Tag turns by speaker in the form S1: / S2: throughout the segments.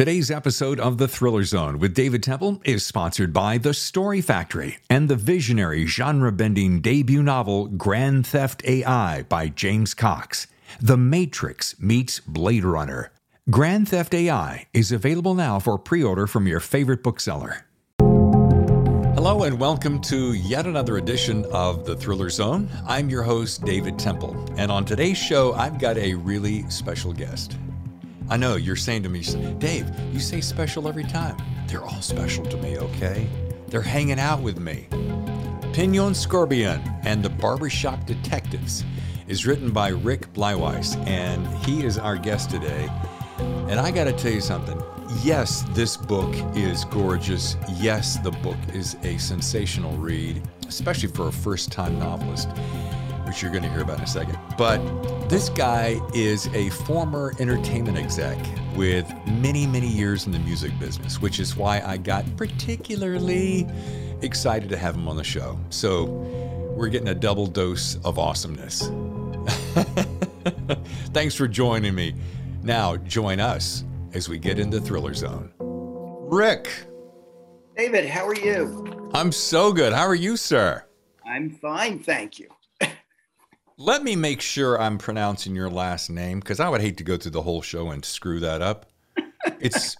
S1: Today's episode of The Thriller Zone with David Temple is sponsored by The Story Factory and the visionary genre bending debut novel Grand Theft AI by James Cox. The Matrix meets Blade Runner. Grand Theft AI is available now for pre order from your favorite bookseller. Hello, and welcome to yet another edition of The Thriller Zone. I'm your host, David Temple, and on today's show, I've got a really special guest. I know you're saying to me, Dave, you say special every time. They're all special to me, okay? They're hanging out with me. Pignon Scorpion and the Barbershop Detectives is written by Rick Bleiweiss, and he is our guest today. And I got to tell you something. Yes, this book is gorgeous. Yes, the book is a sensational read, especially for a first time novelist which you're going to hear about in a second. But this guy is a former entertainment exec with many, many years in the music business, which is why I got particularly excited to have him on the show. So we're getting a double dose of awesomeness. Thanks for joining me. Now, join us as we get into Thriller Zone. Rick.
S2: David, how are you?
S1: I'm so good. How are you, sir?
S2: I'm fine, thank you.
S1: Let me make sure I'm pronouncing your last name because I would hate to go through the whole show and screw that up. It's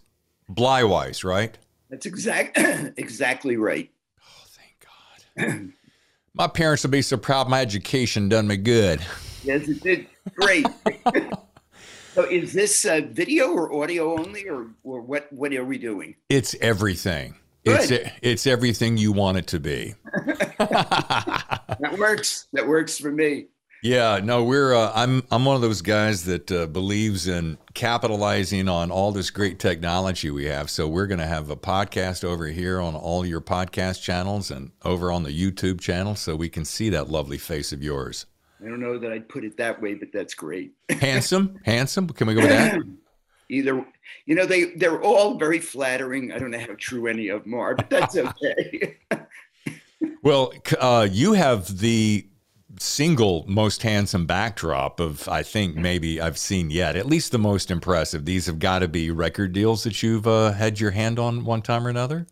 S1: Bleiweiss, right?
S2: That's exact exactly right.
S1: Oh, thank God. my parents would be so proud my education done me good.
S2: Yes, it did. Great. so is this uh, video or audio only or, or what, what are we doing?
S1: It's everything. Good. It's it's everything you want it to be.
S2: that works. That works for me.
S1: Yeah, no, we're uh, I'm I'm one of those guys that uh, believes in capitalizing on all this great technology we have. So we're going to have a podcast over here on all your podcast channels and over on the YouTube channel, so we can see that lovely face of yours.
S2: I don't know that I'd put it that way, but that's great.
S1: handsome, handsome. Can we go with that?
S2: Either, you know, they they're all very flattering. I don't know how true any of them are, but that's okay.
S1: well, uh, you have the single most handsome backdrop of I think maybe I've seen yet. At least the most impressive. These have got to be record deals that you've uh, had your hand on one time or another.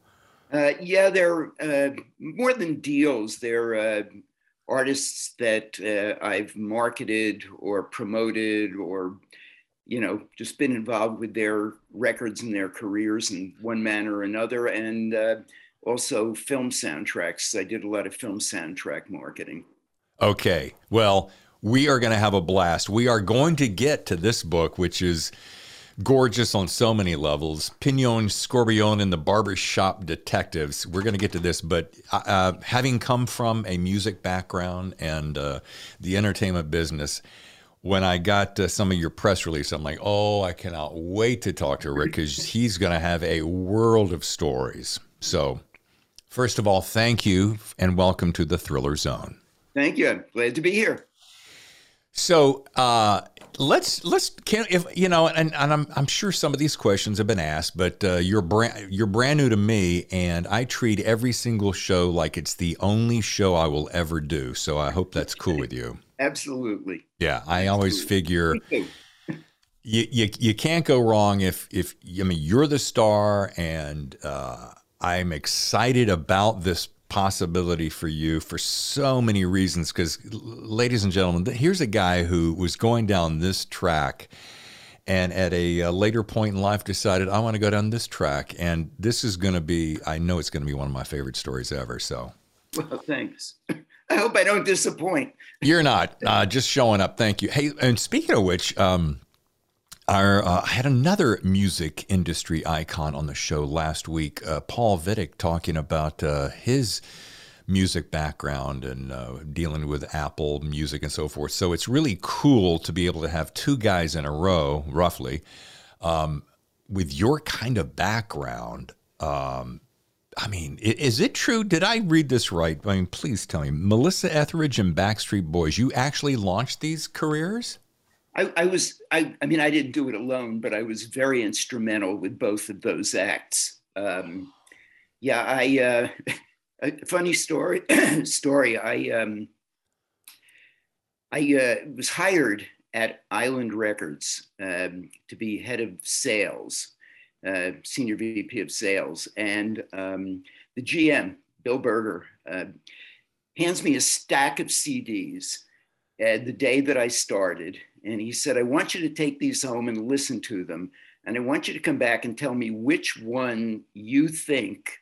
S2: Uh, yeah, they're uh, more than deals. They're uh, artists that uh, I've marketed or promoted or you know just been involved with their records and their careers in one manner or another and uh, also film soundtracks i did a lot of film soundtrack marketing
S1: Okay. Well, we are going to have a blast. We are going to get to this book, which is gorgeous on so many levels. Pignon, Scorpion, and the Barbershop Detectives. We're going to get to this, but uh, uh, having come from a music background and uh, the entertainment business, when I got uh, some of your press release, I'm like, oh, I cannot wait to talk to Rick because he's going to have a world of stories. So, first of all, thank you and welcome to the Thriller Zone.
S2: Thank you. I'm glad to be here.
S1: So uh, let's let's can if you know, and, and I'm I'm sure some of these questions have been asked, but uh, you're brand you're brand new to me, and I treat every single show like it's the only show I will ever do. So I hope that's cool with you.
S2: Absolutely.
S1: Yeah, I always figure. You, you, you can't go wrong if if I mean you're the star and uh, I'm excited about this possibility for you for so many reasons. Because, ladies and gentlemen, here's a guy who was going down this track and at a, a, later point in life decided I want to go down this track. And this is going to be, I know it's going to be one of my favorite stories ever. So,
S2: well, thanks. I hope I don't disappoint.
S1: You're not uh, just showing up. Thank you. Hey, and speaking of which, um, our, uh, I had another music industry icon on the show last week, uh, Paul Vidic, talking about uh, his music background and uh, dealing with Apple Music and so forth. So it's really cool to be able to have two guys in a row, roughly, um, with your kind of background. Um, I mean, is it true? Did I read this right? I mean, please tell me. Melissa Etheridge and Backstreet Boys, you actually launched these careers?
S2: I, I, was, I, I mean, I didn't do it alone, but I was very instrumental with both of those acts. Um, yeah, I, uh, a funny story, story. I, um, I uh, was hired at Island Records um, to be head of sales. uh, senior VP of sales. And um, the GM, Bill Berger, uh, hands me a stack of CDs the day that I started. And he said, I want you to take these home and listen to them. And I want you to come back and tell me which one you think,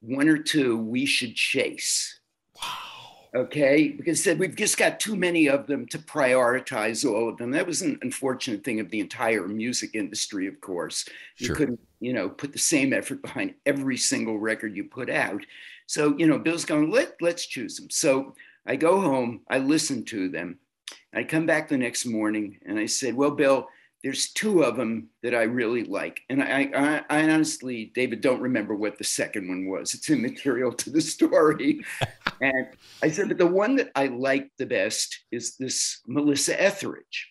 S2: one or two, we should chase.
S3: Wow.
S2: Okay? Because said we've just got too many of them to prioritize all of them. That was an unfortunate thing of the entire music industry of course. You couldn't you know put the same effort behind every single record you put out. So you know bill's going let let's choose them. So i go home i listen to them i come back the next morning and i said well bill there's two of them that I really like. And I, I, I, honestly, David, don't remember what the second one was. It's immaterial to the story. and I said, but the one that I like the best is this Melissa Etheridge.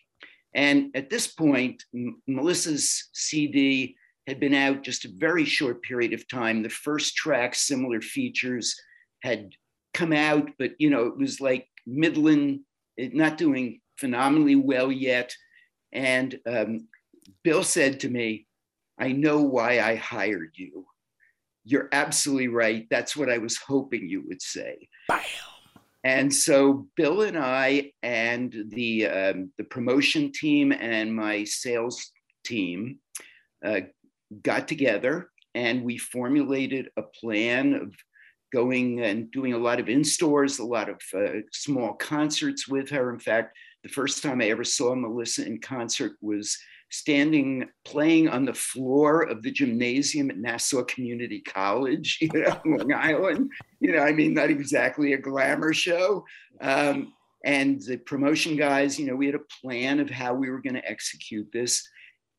S2: And at this point, M- Melissa's CD had been out just a very short period of time. The first track, similar features, had come out, but you know, it was like Midland, not doing phenomenally well yet and um, Bill said to me, I know why I hired you. You're absolutely right. That's what I was hoping you would say.
S3: Bam.
S2: And so Bill and I and the um, the promotion team and my sales team uh, got together and we formulated a plan of going and doing a lot of in stores, a lot of uh, small concerts with her. In fact, the first time I ever saw Melissa in concert was standing playing on the floor of the gymnasium at Nassau Community College, you know, Long Island. You know, I mean, not exactly a glamour show. Um, and the promotion guys, you know, we had a plan of how we were going to execute this.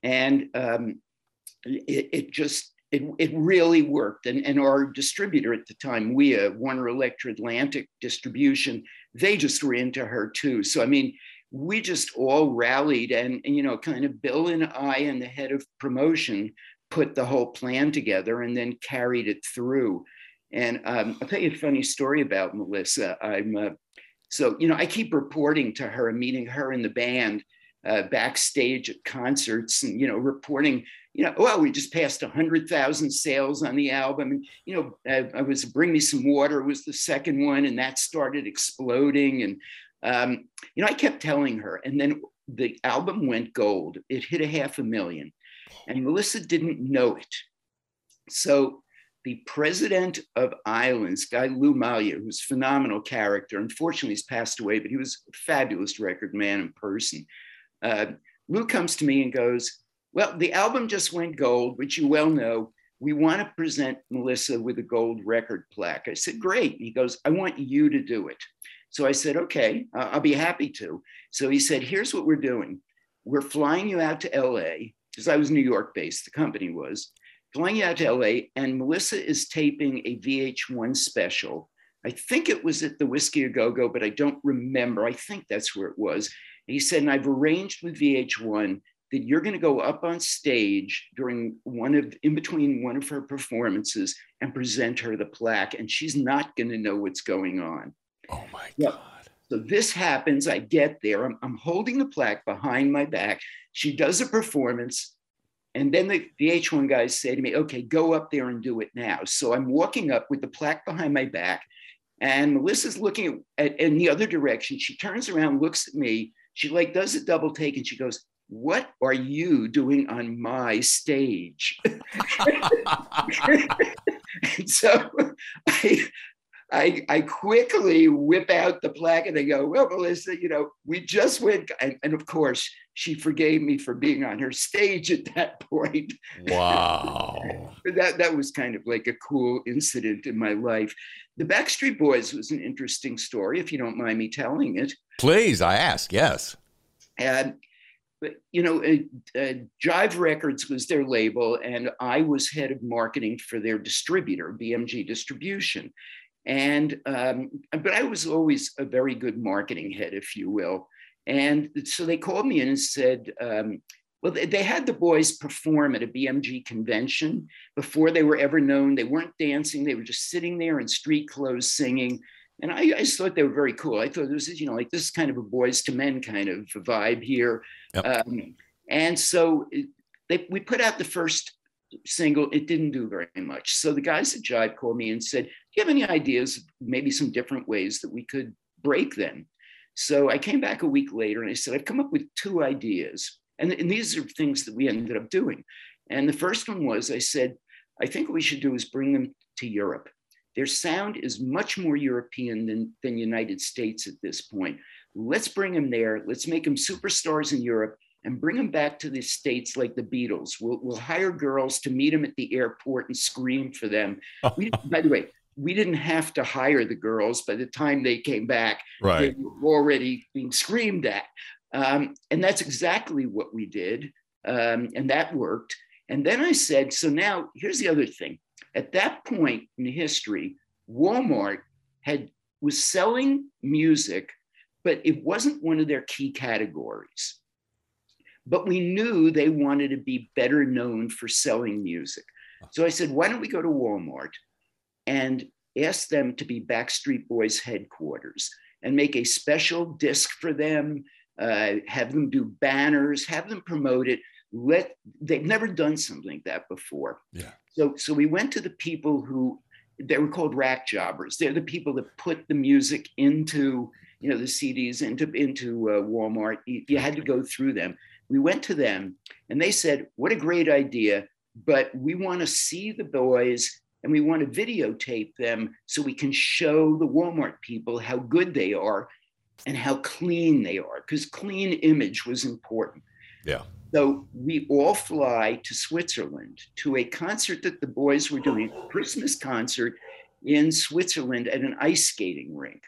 S2: And um, it, it, just, it, it really worked. And, and our distributor at the time, we, uh, Warner Elektra Atlantic Distribution, they just were into her too. So, I mean, we just all rallied and, and, you know, kind of Bill and I and the head of promotion put the whole plan together and then carried it through. And um, I'll tell you a funny story about Melissa. I'm uh, so, you know, I keep reporting to her, meeting her in the band uh, backstage at concerts and, you know, reporting, you know, well, we just passed 100,000 sales on the album. And, you know, I, I, was Bring Me Some Water was the second one, and that started exploding. And, um, you know, I kept telling her, and then the album went gold. It hit a half a million, and Melissa didn't know it. So the president of Islands, guy Lou Maglia, who's a phenomenal character, unfortunately he's passed away, but he was a fabulous record man in person. Uh, Lou comes to me and goes, well, the album just went gold, which you well know. We want to present Melissa with a gold record plaque. I said, great. He goes, I want you to do it. So I said, okay, uh, I'll be happy to. So he said, here's what we're doing. We're flying you out to LA, because I was New York based, the company was, flying you out to LA, and Melissa is taping a VH1 special. I think it was at the Whiskey A Go Go, but I don't remember. I think that's where it was. And he said, and I've arranged with VH1 that you're going to go up on stage during one of in between one of her performances and present her the plaque and she's not going to know what's going on.
S3: Oh my god.
S2: So this happens i get there I'm, I'm, holding the plaque behind my back she does a performance and then the, the VH1 guys say to me okay go up there and do it now. So i'm walking up with the plaque behind my back and melissa's looking at, at in the other direction. She turns around looks at me she like does a double take and she goes what are you doing on my stage? so I, I, I, quickly whip out the plaque and I go, well, Melissa, you know, we just went. And, and, of course, she forgave me for being on her stage at that point.
S3: Wow.
S2: that, that was kind of like a cool incident in my life. The Backstreet Boys was an interesting story, if you don't mind me telling it.
S3: Please, I ask, yes.
S2: And you know, uh, uh, Jive Records was their label, and I was head of marketing for their distributor, BMG Distribution. And um, but I was always a very good marketing head, if you will. And so they called me in and said, um, well, they, they had the boys perform at a BMG convention before they were ever known. They weren't dancing; they were just sitting there in street clothes singing. And I, I, just thought they were very cool. I thought this is, you know, like this is kind of a Boyz II Men kind of vibe here. Yep. Um, and so they, we put out the first single. It didn't do very much. So the guys at Jive called me and said, Do you have any ideas, maybe some different ways that we could break them? So I came back a week later and I said, I've come up with two ideas. And, and these are things that we ended up doing. And the first one was I said, I think what we should do is bring them to Europe. Their sound is much more European than, than United States at this point. Let's bring them there. Let's make them superstars in Europe and bring them back to the States like the Beatles. We'll, we'll hire girls to meet them at the airport and scream for them. We, by the way, we didn't have to hire the girls by the time they came back.
S1: Right.
S2: They were already being screamed at. Um, and that's exactly what we did. Um, and that worked. And then I said, so now here's the other thing. At that point in history, Walmart had was selling music, but it wasn't one of their key categories. But we knew they wanted to be better known for selling music. So I said, why don't we go to Walmart and ask them to be Backstreet Boys headquarters and make a special disc for them, uh, have them do banners, have them promote it. Let they've never done something like that before.
S1: Yeah.
S2: So so we went to the people who they were called rack jobbers. They're the people that put the music into you know the CDs into into uh, Walmart. You, you had to go through them. We went to them and they said, "What a great idea!" But we want to see the boys and we want to videotape them so we can show the Walmart people how good they are and how clean they are because clean image was important.
S1: Yeah.
S2: So we all fly to Switzerland to a concert that the boys were doing, a Christmas concert in Switzerland at an ice skating rink.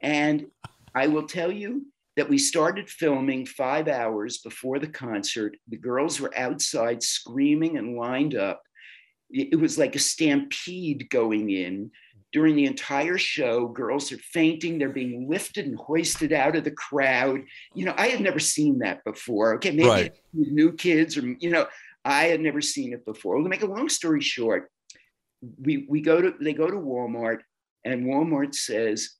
S2: And I will tell you that we started filming five hours before the concert. The girls were outside screaming and lined up. It was like a stampede going in during the entire show. Girls are fainting, they're being lifted and hoisted out of the crowd. You know, I had never seen that before. Okay, maybe
S1: Right.
S2: new kids, or you know, I had never seen it before. Well, to make a long story short, we we go to they go to Walmart, and Walmart says,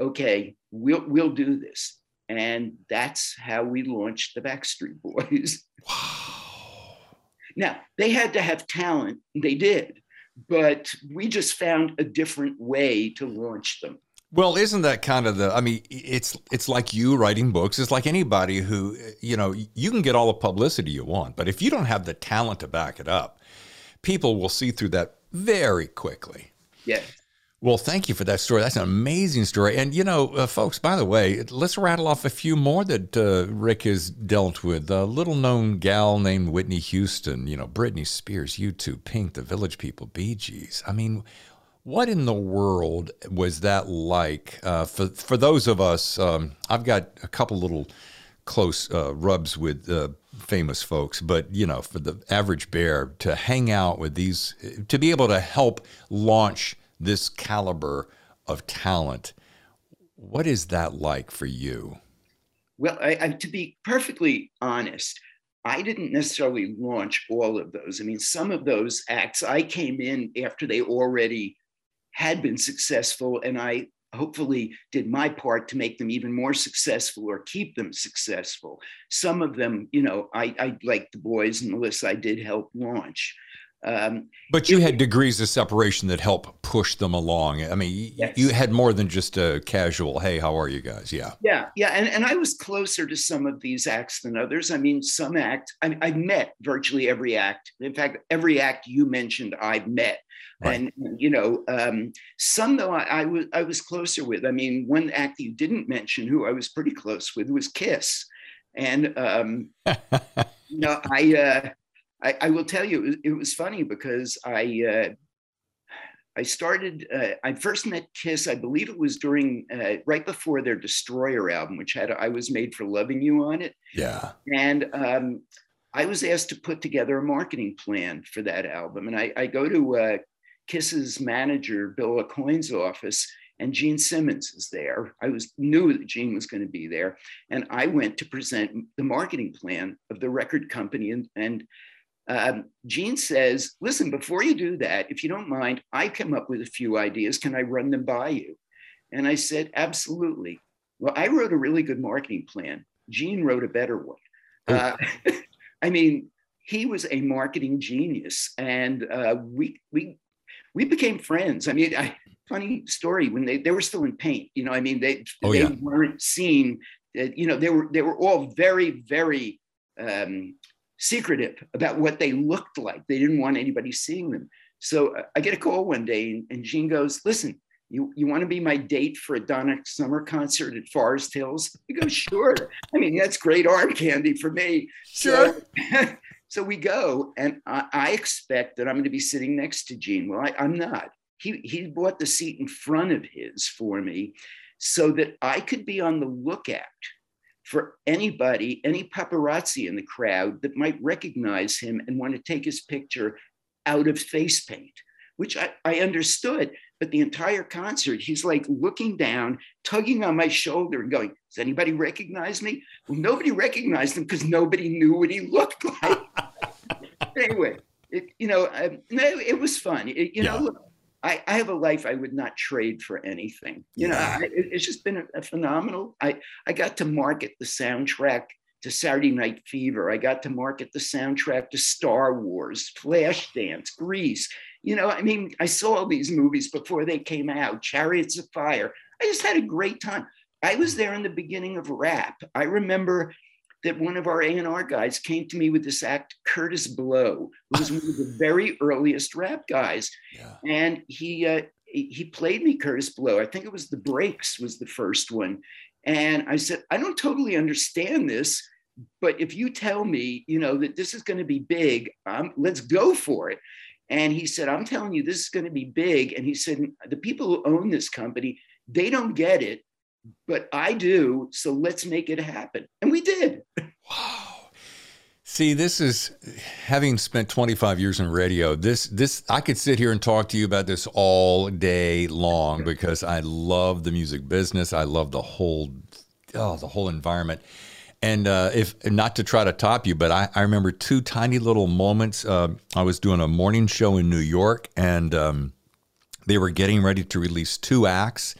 S2: "Okay, we'll we'll do this," and that's how we launched the Backstreet Boys.
S1: Wow.
S2: Now, they had to have talent, they did, but we just found a different way to launch them.
S1: Well, isn't that kind of the? I mean, it's it's like you writing books. It's like anybody who you know you can get all the publicity you want, but if you don't have the talent to back it up, people will see through that very quickly.
S2: Yeah.
S1: Well, thank you for that story. That's an amazing story. And, you know, uh, folks, by the way, let's rattle off a few more that uh, Rick has dealt with. A little known gal named Whitney Houston, you know, Britney Spears, U2, Pink, The Village People, Bee Gees. I mean, what in the world was that like uh, for, for those of us? Um, I've got a couple little close uh, rubs with uh, famous folks, but you know, for the average bear to hang out with these, to be able to help launch this caliber of talent, what is that like for you?
S2: Well, I, I, to be perfectly honest, I didn't necessarily launch all of those. I mean, some of those acts I came in after they already had been successful, and I hopefully did my part to make them even more successful or keep them successful. Some of them, you know, I, I like the boys and Melissa, I did help launch. Um,
S1: But you had degrees of separation that help push them along. I mean,
S2: Yes.
S1: you had more than just a casual, hey, how are you guys? Yeah.
S2: Yeah, yeah, and, and I was closer to some of these acts than others. I mean, some act I, I met virtually every act. In fact, every act you mentioned, I've met,
S1: Right.
S2: and you know, um, some though I, I was I was closer with. I mean, one act you didn't mention, who I was pretty close with, was Kiss, and um, you know, I, uh, I I will tell you, it was, it was funny because I. Uh, I started, uh, I first met Kiss, I believe it was during, uh, right before their Destroyer album, which had I Was Made for Loving You on it.
S1: yeah.
S2: And um, I was asked to put together a marketing plan for that album. And I, I go to uh, Kiss's manager, Bill Aucoin's office, and Gene Simmons is there. I was knew that Gene was going to be there. And I went to present the marketing plan of the record company. And, and um, Gene says, listen, before you do that, if you don't mind, I come up with a few ideas. Can I run them by you? And I said, absolutely. Well, I wrote a really good marketing plan. Gene wrote a better one. Uh, I mean, he was a marketing genius, and uh, we we we became friends. I mean, I, funny story when they they were still in paint. You know, I mean, they oh, they yeah. weren't seen. Uh, you know, they were they were all very very um, secretive about what they looked like. They didn't want anybody seeing them. So uh, I get a call one day, and, and Gene goes, "Listen, you, you want to be my date for a Donna Summer concert at Forest Hills? I go, sure. I mean, that's great arm candy for me.
S1: Sure.
S2: So, so we go, and I, I, expect that I'm going to be sitting next to Gene. Well, I, I'm not. He, he bought the seat in front of his for me so that I could be on the lookout for anybody, any paparazzi in the crowd that might recognize him and want to take his picture out of face paint, which I, I understood. But the entire concert, he's like looking down, tugging on my shoulder and going, Does anybody recognize me? Well, nobody recognized him because nobody knew what he looked like. anyway, it, you know, um, it was fun. It, you yeah. know, look, I, I, have a life I would not trade for anything. You know, I, it's just been a, a, phenomenal. I, I got to market the soundtrack to Saturday Night Fever. I got to market the soundtrack to Star Wars, Flashdance, Grease. You know, I mean, I saw all these movies before they came out, Chariots of Fire. I just had a great time. I was there in the beginning of rap. I remember that one of our A&R guys came to me with this act, Kurtis Blow, who was one of the very earliest rap guys. Yeah. And he, uh, he played me Kurtis Blow. I think it was The Breaks was the first one. And I said, I don't totally understand this, but if you tell me, you know, that this is going to be big, um, let's go for it. And he said, I'm telling you, this is going to be big. And he said, the people who own this company, they don't get it, but I do. So let's make it happen. And we did.
S1: See, this is having spent 25 years in radio. This, this, I could sit here and talk to you about this all day long because I love the music business. I love the whole, oh, the whole environment. And uh, if not to try to top you, but I, I remember two tiny little moments. Uh, I was doing a morning show in New York, and um, they were getting ready to release two acts.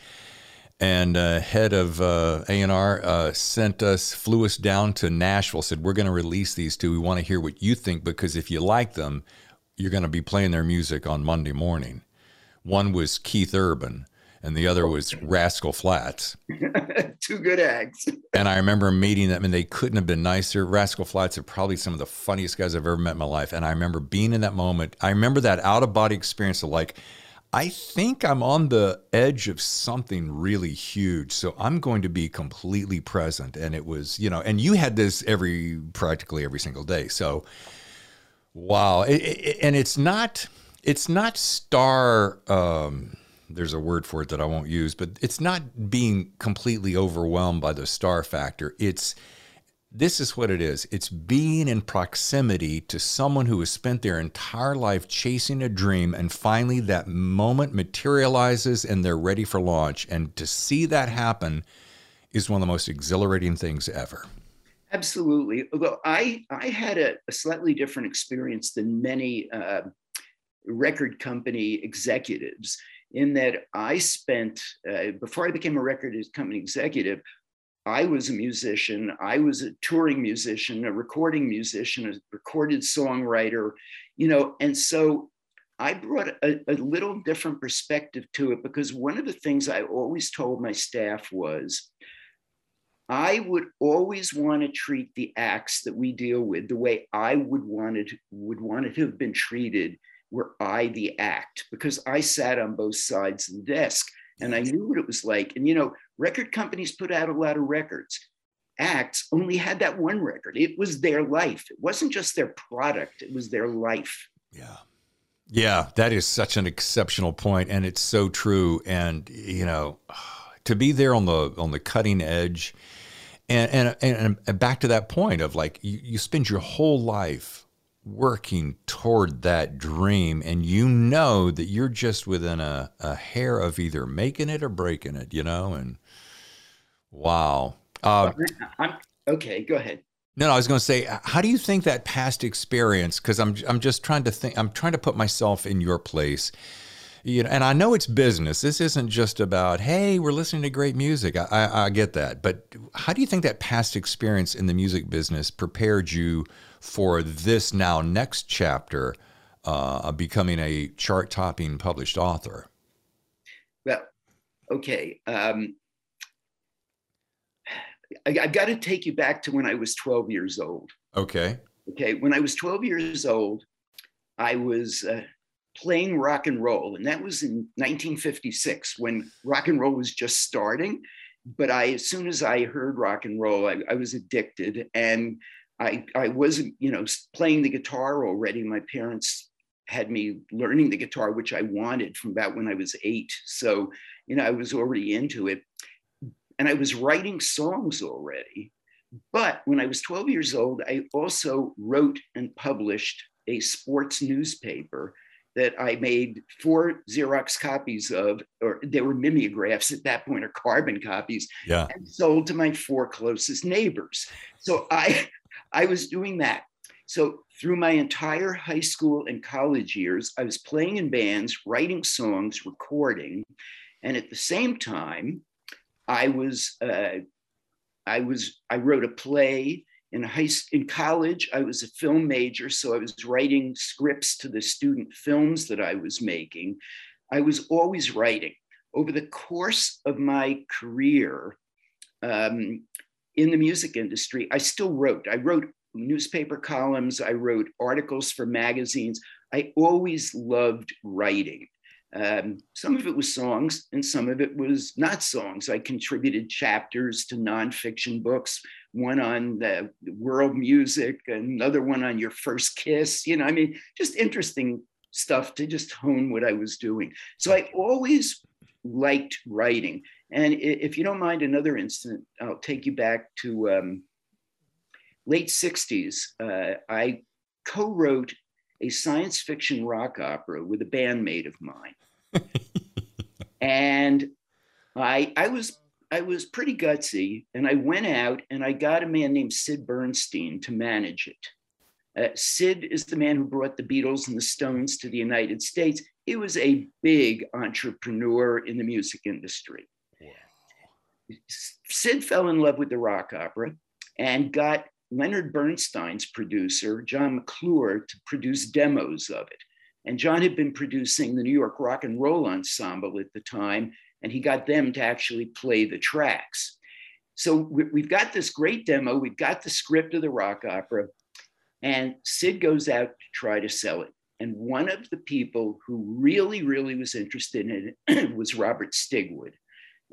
S1: And uh, head of uh, A&R uh, sent us, flew us down to Nashville, said, we're going to release these two. We want to hear what you think because if you like them, you're going to be playing their music on Monday morning. One was Keith Urban and the other was Rascal Flatts.
S2: Two good acts.
S1: and I remember meeting them, and they couldn't have been nicer. Rascal Flatts are probably some of the funniest guys I've ever met in my life. And I remember being in that moment. I remember that out of body experience of like, I think I'm on the edge of something really huge. So I'm going to be completely present. And it was, you know, and you had this every practically every single day. So wow. It, it, and it's not, it's not star, um, there's a word for it that I won't use, but it's not being completely overwhelmed by the star factor. It's this is what it is. It's being in proximity to someone who has spent their entire life chasing a dream and finally that moment materializes and they're ready for launch. And to see that happen is one of the most exhilarating things ever.
S2: Absolutely. Although I, I had a, a slightly different experience than many uh, record company executives in that I spent, uh, before I became a record company executive, I was a musician. I was a touring musician, a recording musician, a recorded songwriter, you know, and so I brought a, a, little different perspective to it because one of the things I always told my staff was I would always want to treat the acts that we deal with the way I would want it would want it to have been treated were I the act because I sat on both sides of the desk and I knew what it was like. And you know, record companies put out a lot of records. Acts only had that one record. It was their life. It wasn't just their product, it was their life.
S1: Yeah. Yeah, that is such an exceptional point and it's so true and you know, to be there on the on the cutting edge and and and, back to that point of like you, you spend your whole life working toward that dream and you know that you're just within a, a hair of either making it or breaking it, you know? And wow.
S2: Uh, I'm, okay, go ahead.
S1: No, no, I was going to say, how do you think that past experience? Because I'm, I'm just trying to think, I'm trying to put myself in your place. You know, and I know it's business. This isn't just about, hey, we're listening to great music. I, I, I get that. But how do you think that past experience in the music business prepared you for this now next chapter uh, of becoming a chart topping published author?
S2: Well, okay. Um, I, I've got to take you back to when I was 12 years old.
S1: Okay.
S2: Okay. When I was 12 years old, I was uh, playing rock and roll, and that was in 1956 when rock and roll was just starting. But I, as soon as I heard rock and roll, I, I was addicted, and I, I wasn't, you know, playing the guitar already. My parents had me learning the guitar, which I wanted from about when I was eight. So, you know, I was already into it. And I was writing songs already. But when I was 12 years old, I also wrote and published a sports newspaper that I made four Xerox copies of, or they were mimeographs at that point, or carbon copies,
S1: yeah.
S2: and sold to my four closest neighbors. So I, I was doing that. So through my entire high school and college years, I was playing in bands, writing songs, recording, and at the same time, I was, uh, I was, I wrote a play in high in college. I was a film major so i was writing scripts to the student films that i was making. I was always writing. Over the course of my career um, in the music industry i still wrote. I wrote newspaper columns. I wrote articles for magazines. I always loved writing um, some of it was songs and some of it was not songs. I contributed chapters to nonfiction books, one on the world music, another one on your first kiss. You know, I mean, just interesting stuff to just hone what I was doing. So I always liked writing. And if you don't mind another instant, I'll take you back to um, late 60s. Uh, I co wrote a science fiction rock opera with a bandmate of mine and I I was I was pretty gutsy, and I went out and I got a man named Sid Bernstein to manage it. Uh, Sid is the man who brought the Beatles and the Stones to the United States. He was a big entrepreneur in the music industry. Wow. Sid fell in love with the rock opera and got Leonard Bernstein's producer, John McClure, to produce demos of it. And John had been producing the New York Rock and Roll Ensemble at the time, and he got them to actually play the tracks. So we've got this great demo, we've got the script of the rock opera, and Sid goes out to try to sell it. And one of the people who really, really was interested in it was Robert Stigwood.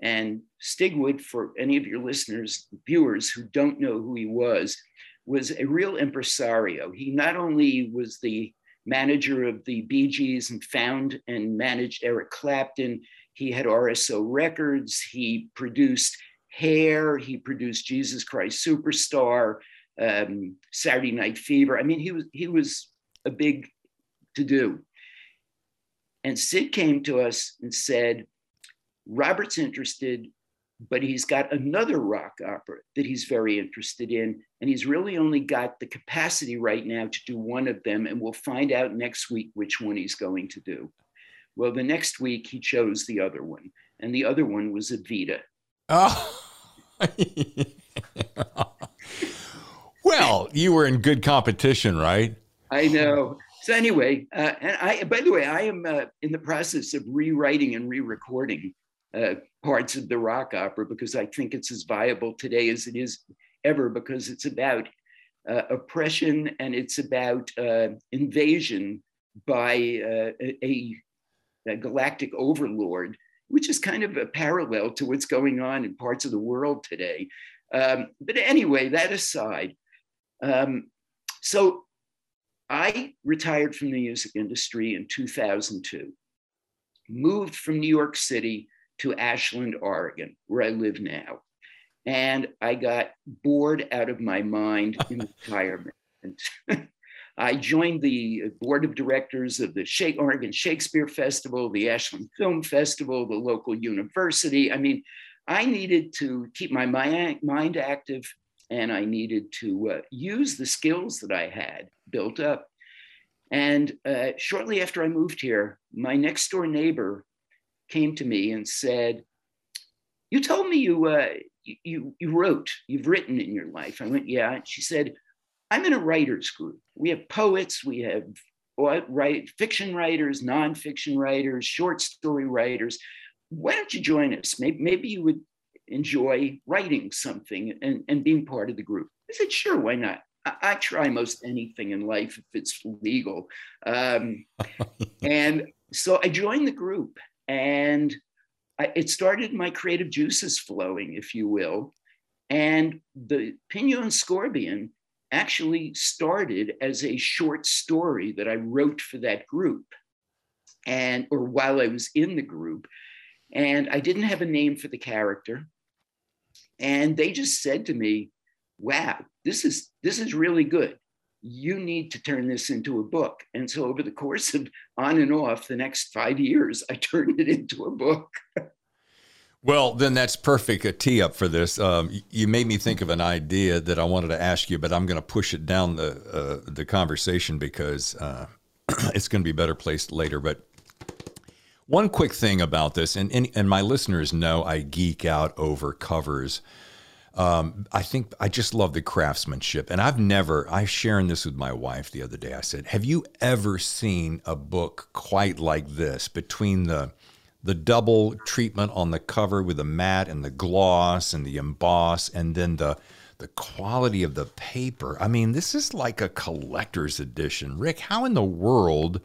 S2: And Stigwood, for any of your listeners, viewers who don't know who he was, was a real impresario. He not only was the manager of the Bee Gees and found and managed Eric Clapton. He had RSO Records. He produced Hair. He produced Jesus Christ Superstar, um, Saturday Night Fever. I mean, he was he was a big to do. And Sid came to us and said, Robert's interested but he's got another rock opera that he's very interested in. And he's really only got the capacity right now to do one of them. And we'll find out next week which one he's going to do. Well, the next week he chose the other one. And the other one was Evita.
S1: Oh. well, you were in good competition, right?
S2: I know. So anyway, uh, and I, by the way, I am uh, in the process of rewriting and re-recording uh, parts of the rock opera because I think it's as viable today as it is ever because it's about uh, oppression and it's about uh, invasion by uh, a, a, galactic overlord, which is kind of a parallel to what's going on in parts of the world today. Um, but anyway, that aside, um, so I retired from the music industry in 2002, moved from New York City to Ashland, Oregon, where I live now. And I got bored out of my mind in retirement. I joined the board of directors of the Oregon Shakespeare Festival, the Ashland Film Festival, the local university. I mean, I needed to keep my mind active and I needed to uh, use the skills that I had built up. And uh, shortly after I moved here, my next door neighbor came to me and said, "You told me you uh, you you wrote, you've written in your life." I went, "Yeah." And she said, I'm in a writers group. We have poets, we have write fiction writers, nonfiction writers, short story writers. Why don't you join us? Maybe, maybe you would enjoy writing something and, and being part of the group. I said, sure, why not? I, I try most anything in life if it's legal. Um, and so I joined the group and I, it started my creative juices flowing, if you will. And the Pignon Scorpion actually started as a short story that I wrote for that group and or while I was in the group. And I didn't have a name for the character. And they just said to me wow this is this is really good you need to turn this into a book and so over the course of on and off the next 5 years I turned it into a book
S1: Well, then that's perfect a tee up for this. Um, you made me think of an idea that I wanted to ask you, but I'm going to push it down the uh, the conversation because uh, it's going to be better placed later. But one quick thing about this, and, and, and my listeners know I geek out over covers. Um, I think I just love the craftsmanship, and I've never. I sharing this with my wife the other day. I said, "Have you ever seen a book quite like this between the?" the double treatment on the cover with the matte and the gloss and the emboss and then the the quality of the paper. I mean, this is like a collector's edition. Rick, how in the world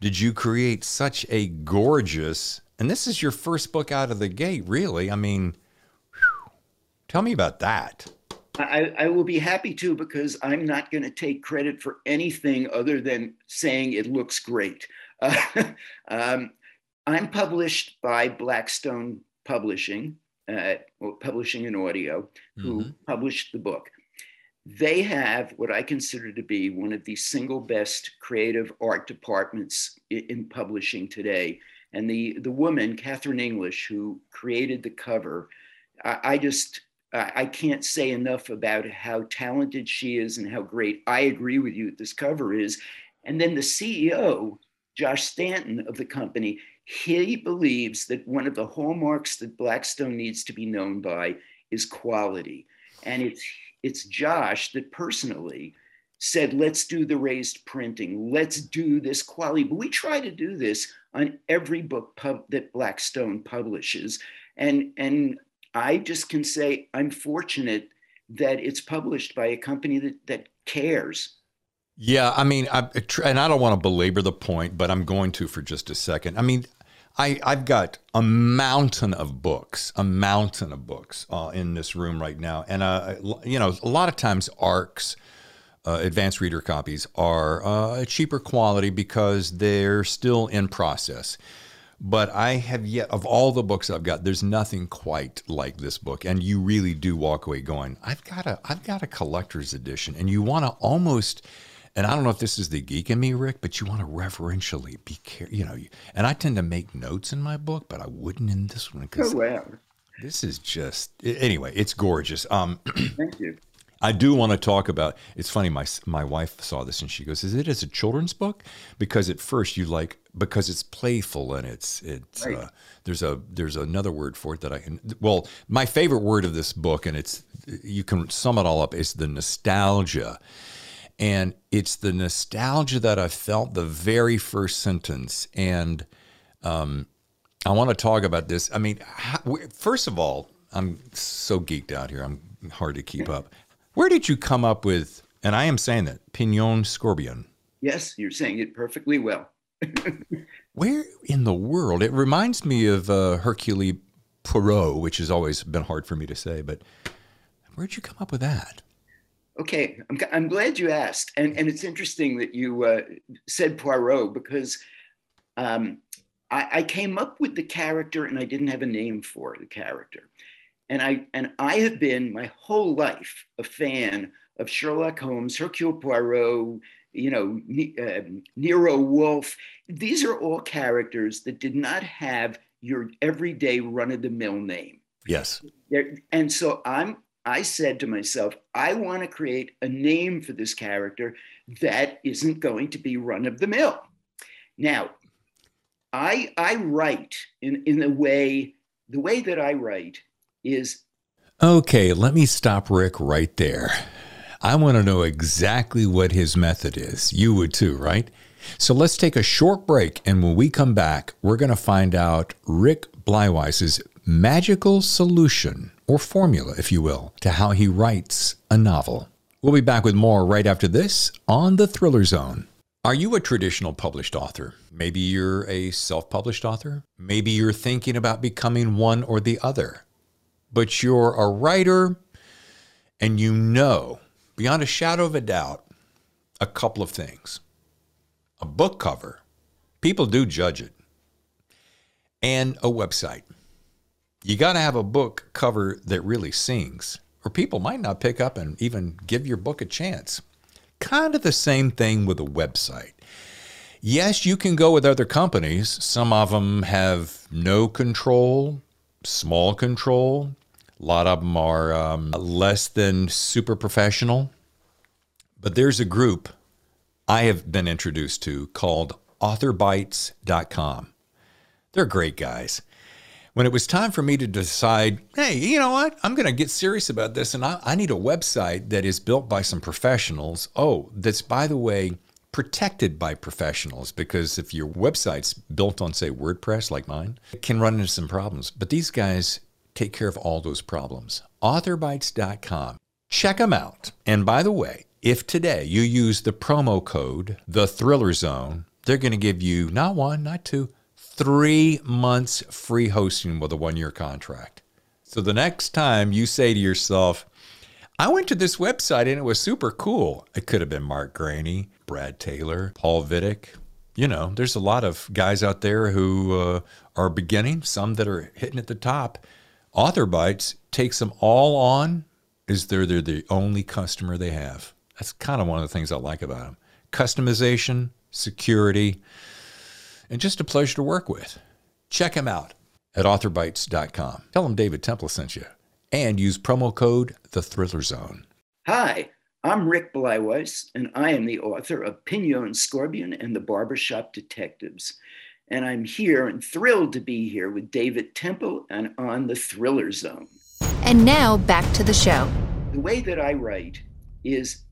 S1: did you create such a gorgeous and this is your first book out of the gate, really? I mean, tell me about that.
S2: I, I, will be happy to because I'm not going to take credit for anything other than saying it looks great. Uh, um, I'm published by Blackstone Publishing, uh, Publishing and Audio, who mm-hmm. published the book. They have what I consider to be one of the single best creative art departments in, in publishing today. And the, the woman, Catherine English, who created the cover, I, I just I can't say enough about how talented she is and how great I agree with you this cover is. And then the CEO, Josh Stanton of the company, he believes that one of the hallmarks that Blackstone needs to be known by is quality. And it's, it's Josh that personally said, let's do the raised printing, let's do this quality. But we try to do this on every book pub that Blackstone publishes. And, and I just can say I'm fortunate that it's published by a company that, that cares
S1: yeah, I mean, I, and I don't want to belabor the point, but I'm going to for just a second. I mean, I, I've got a mountain of books, a mountain of books uh, in this room right now. And, uh, you know, a lot of times ARCs, uh, advanced reader copies, are uh, cheaper quality because they're still in process. But I have yet, of all the books I've got, there's nothing quite like this book. And you really do walk away going, I've got a, I've got a collector's edition. And you want to almost, and I don't know if this is the geek in me, Rick, but you want to reverentially be careful. You know, and I tend to make notes in my book, but I wouldn't in this one because oh, wow. this is just anyway. It's gorgeous. Um,
S2: Thank you.
S1: I do want to talk about. It's funny. My my wife saw this and she goes, "Is it as a children's book?" Because at first you like because it's playful and it's it's right. uh, there's a there's another word for it that I can. Well, my favorite word of this book, and it's you can sum it all up, is the nostalgia and it's the nostalgia that I felt the very first sentence. And um, I want to talk about this. I mean, how, first of all, I'm so geeked out here. I'm hard to keep up. Where did you come up with, and I am saying that, Pignon Scorpion?
S2: Yes, you're saying it perfectly well.
S1: Where in the world? It reminds me of uh, Hercule Poirot, which has always been hard for me to say, but where'd you come up with that?
S2: Okay, I'm, I'm glad you asked. And, and it's interesting that you uh, said Poirot because um, I, I, came up with the character and I didn't have a name for the character. And I, and I have been my whole life a fan of Sherlock Holmes, Hercule Poirot, you know, uh, Nero Wolfe. These are all characters that did not have your everyday run of the mill name.
S1: Yes.
S2: They're, and so I'm I said to myself, I want to create a name for this character that isn't going to be run of the mill. Now, I I write in in the way the way that I write is
S1: Okay, let me stop Rick right there. I want to know exactly what his method is. You would too, right? So let's take a short break. And when we come back, we're going to find out Rick Bleiweiss's magical solution or formula, if you will, to how he writes a novel. We'll be back with more right after this on the Thriller Zone. Are you a traditional published author? Maybe you're a self published author. Maybe you're thinking about becoming one or the other. But you're a writer and you know, beyond a shadow of a doubt, a couple of things. A book cover, people do judge it, and a website. You got to have a book cover that really sings, or people might not pick up and even give your book a chance. Kind of the same thing with a website. Yes, you can go with other companies. Some of them have no control, small control. A lot of them are um, less than super professional. But there's a group I have been introduced to called authorbytes.com. They're great guys. When it was time for me to decide, hey, you know what? I'm going to get serious about this and I, I need a website that is built by some professionals. Oh, that's, by the way, protected by professionals because if your website's built on, say, WordPress like mine, it can run into some problems. But these guys take care of all those problems. Authorbytes.com. Check them out. And by the way, if today you use the promo code, the Thriller Zone, they're going to give you not one, not two, three months free hosting with a one year contract. So the next time you say to yourself, I went to this website and it was super cool. It could have been Mark Greaney, Brad Taylor, Paul Vidich. You know, there's a lot of guys out there who uh, are beginning, some that are hitting at the top. AuthorBytes takes them all on is they're, they're the only customer they have. That's kind of one of the things I like about them. Customization, security, and just a pleasure to work with. Check them out at authorbytes.com. Tell them David Temple sent you and use promo code The Thriller Zone.
S2: Hi, I'm Rick Bleiweiss, and I am the author of Pignon Scorbion and the Barbershop Detectives. And I'm here and thrilled to be here with David Temple and on the Thriller Zone.
S4: And now back to the show.
S2: The way that I write is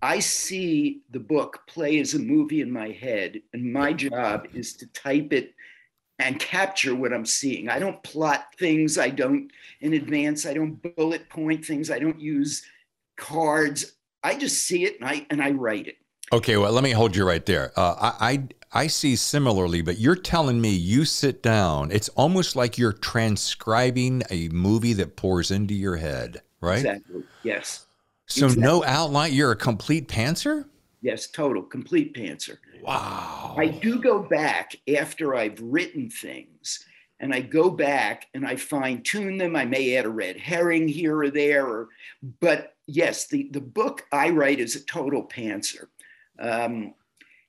S2: I see the book play as a movie in my head, and my job is to type it and capture what I'm seeing. I don't plot things, I don't in advance, I don't bullet point things, I don't use cards. I just see it and I and I write it.
S1: Okay, well, let me hold you right there. Uh, I, I I see similarly, but you're telling me you sit down. It's almost like you're transcribing a movie that pours into your head, right?
S2: Exactly. Yes.
S1: So
S2: exactly.
S1: no outline. You're a complete pantser.
S2: Yes, total, complete pantser.
S1: Wow.
S2: I do go back after I've written things and I go back and I fine tune them. I may add a red herring here or there, or, but yes, the, the book I write is a total pantser. Um,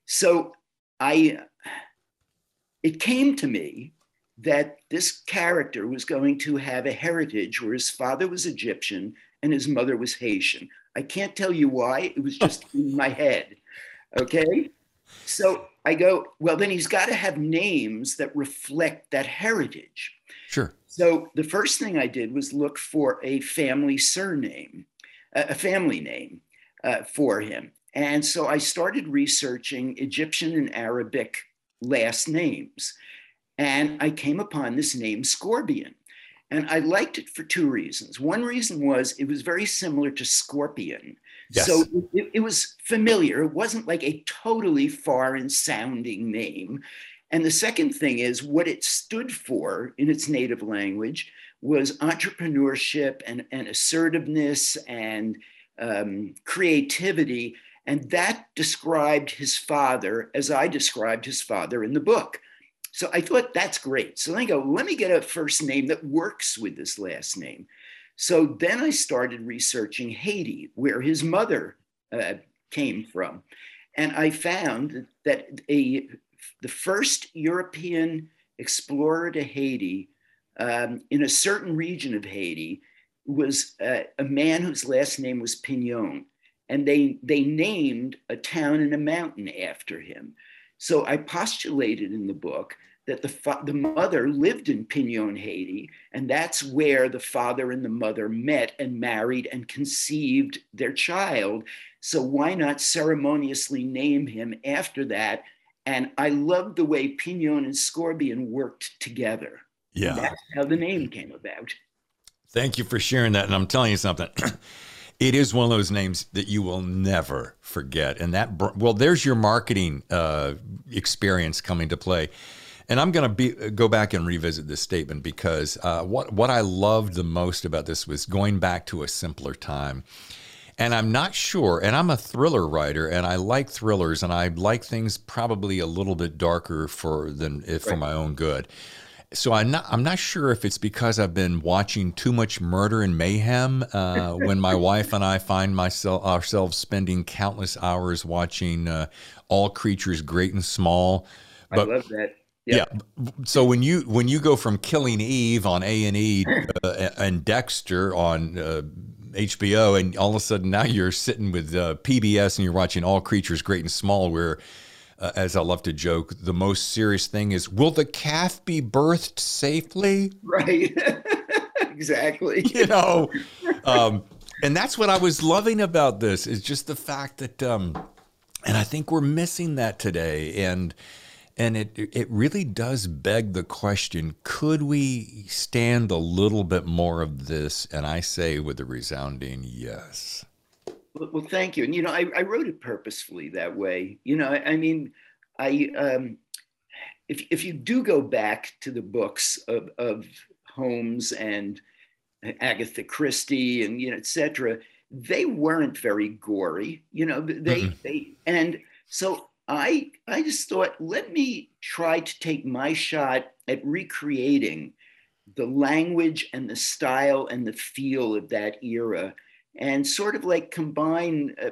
S2: so I, it came to me that this character was going to have a heritage where his father was Egyptian and his mother was Haitian. I can't tell you why, it was just in my head. Okay. So I go, well, then he's got to have names that reflect that heritage.
S1: Sure.
S2: So the first thing I did was look for a family surname, a family name uh, for him. And so I started researching Egyptian and Arabic last names. And I came upon this name, Scorbion. And I liked it for two reasons. One reason was it was very similar to Scorpion.
S1: Yes.
S2: So it, it, was familiar. It wasn't like a totally foreign sounding name. And the second thing is what it stood for in its native language was entrepreneurship and, and assertiveness and um, creativity. And that described his father as I described his father in the book. So I thought that's great. So then I go, let me get a first name that works with this last name. So then I started researching Haiti, where his mother uh, came from. And I found that a, the first European explorer to Haiti um, in a certain region of Haiti was uh, a man whose last name was Pignon. And they, they named a town and a mountain after him. So I postulated in the book that the, the mother lived in Pignon, Haiti, and that's where the father and the mother met and married and conceived their child. So why not ceremoniously name him after that? And I love the way Pignon and Scorbion worked together.
S1: Yeah.
S2: That's how the name came about.
S1: Thank you for sharing that. And I'm telling you something. it is one of those names that you will never forget. And that, well, there's your marketing uh, experience coming to play. And I'm going to go back and revisit this statement because uh, what what I loved the most about this was going back to a simpler time. And I'm not sure, and I'm a thriller writer, and I like thrillers, and I like things probably a little bit darker for than if right. for my own good. So I'm not I'm not sure if it's because I've been watching too much murder and mayhem uh, when my wife and I find myself ourselves spending countless hours watching uh, all creatures great and small.
S2: But, I love that.
S1: Yeah. yeah. So when you when you go from Killing Eve on A and E uh, and Dexter on HBO, uh, and all of a sudden now you're sitting with uh, PBS and you're watching All Creatures Great and Small, where uh, as I love to joke, the most serious thing is will the calf be birthed safely?
S2: Right. exactly.
S1: You know, um, and that's what I was loving about this is just the fact that, um, and I think we're missing that today. And, and it it really does beg the question could we stand a little bit more of this and i say with a resounding yes
S2: well, thank you. And you know, I, I wrote it purposefully that way. You know, I, I mean, I um, if if you do go back to the books of, of Holmes and Agatha Christie and you know, etc., they weren't very gory. You know, they mm-hmm. they and so I I just thought, let me try to take my shot at recreating the language and the style and the feel of that era and sort of like combine a,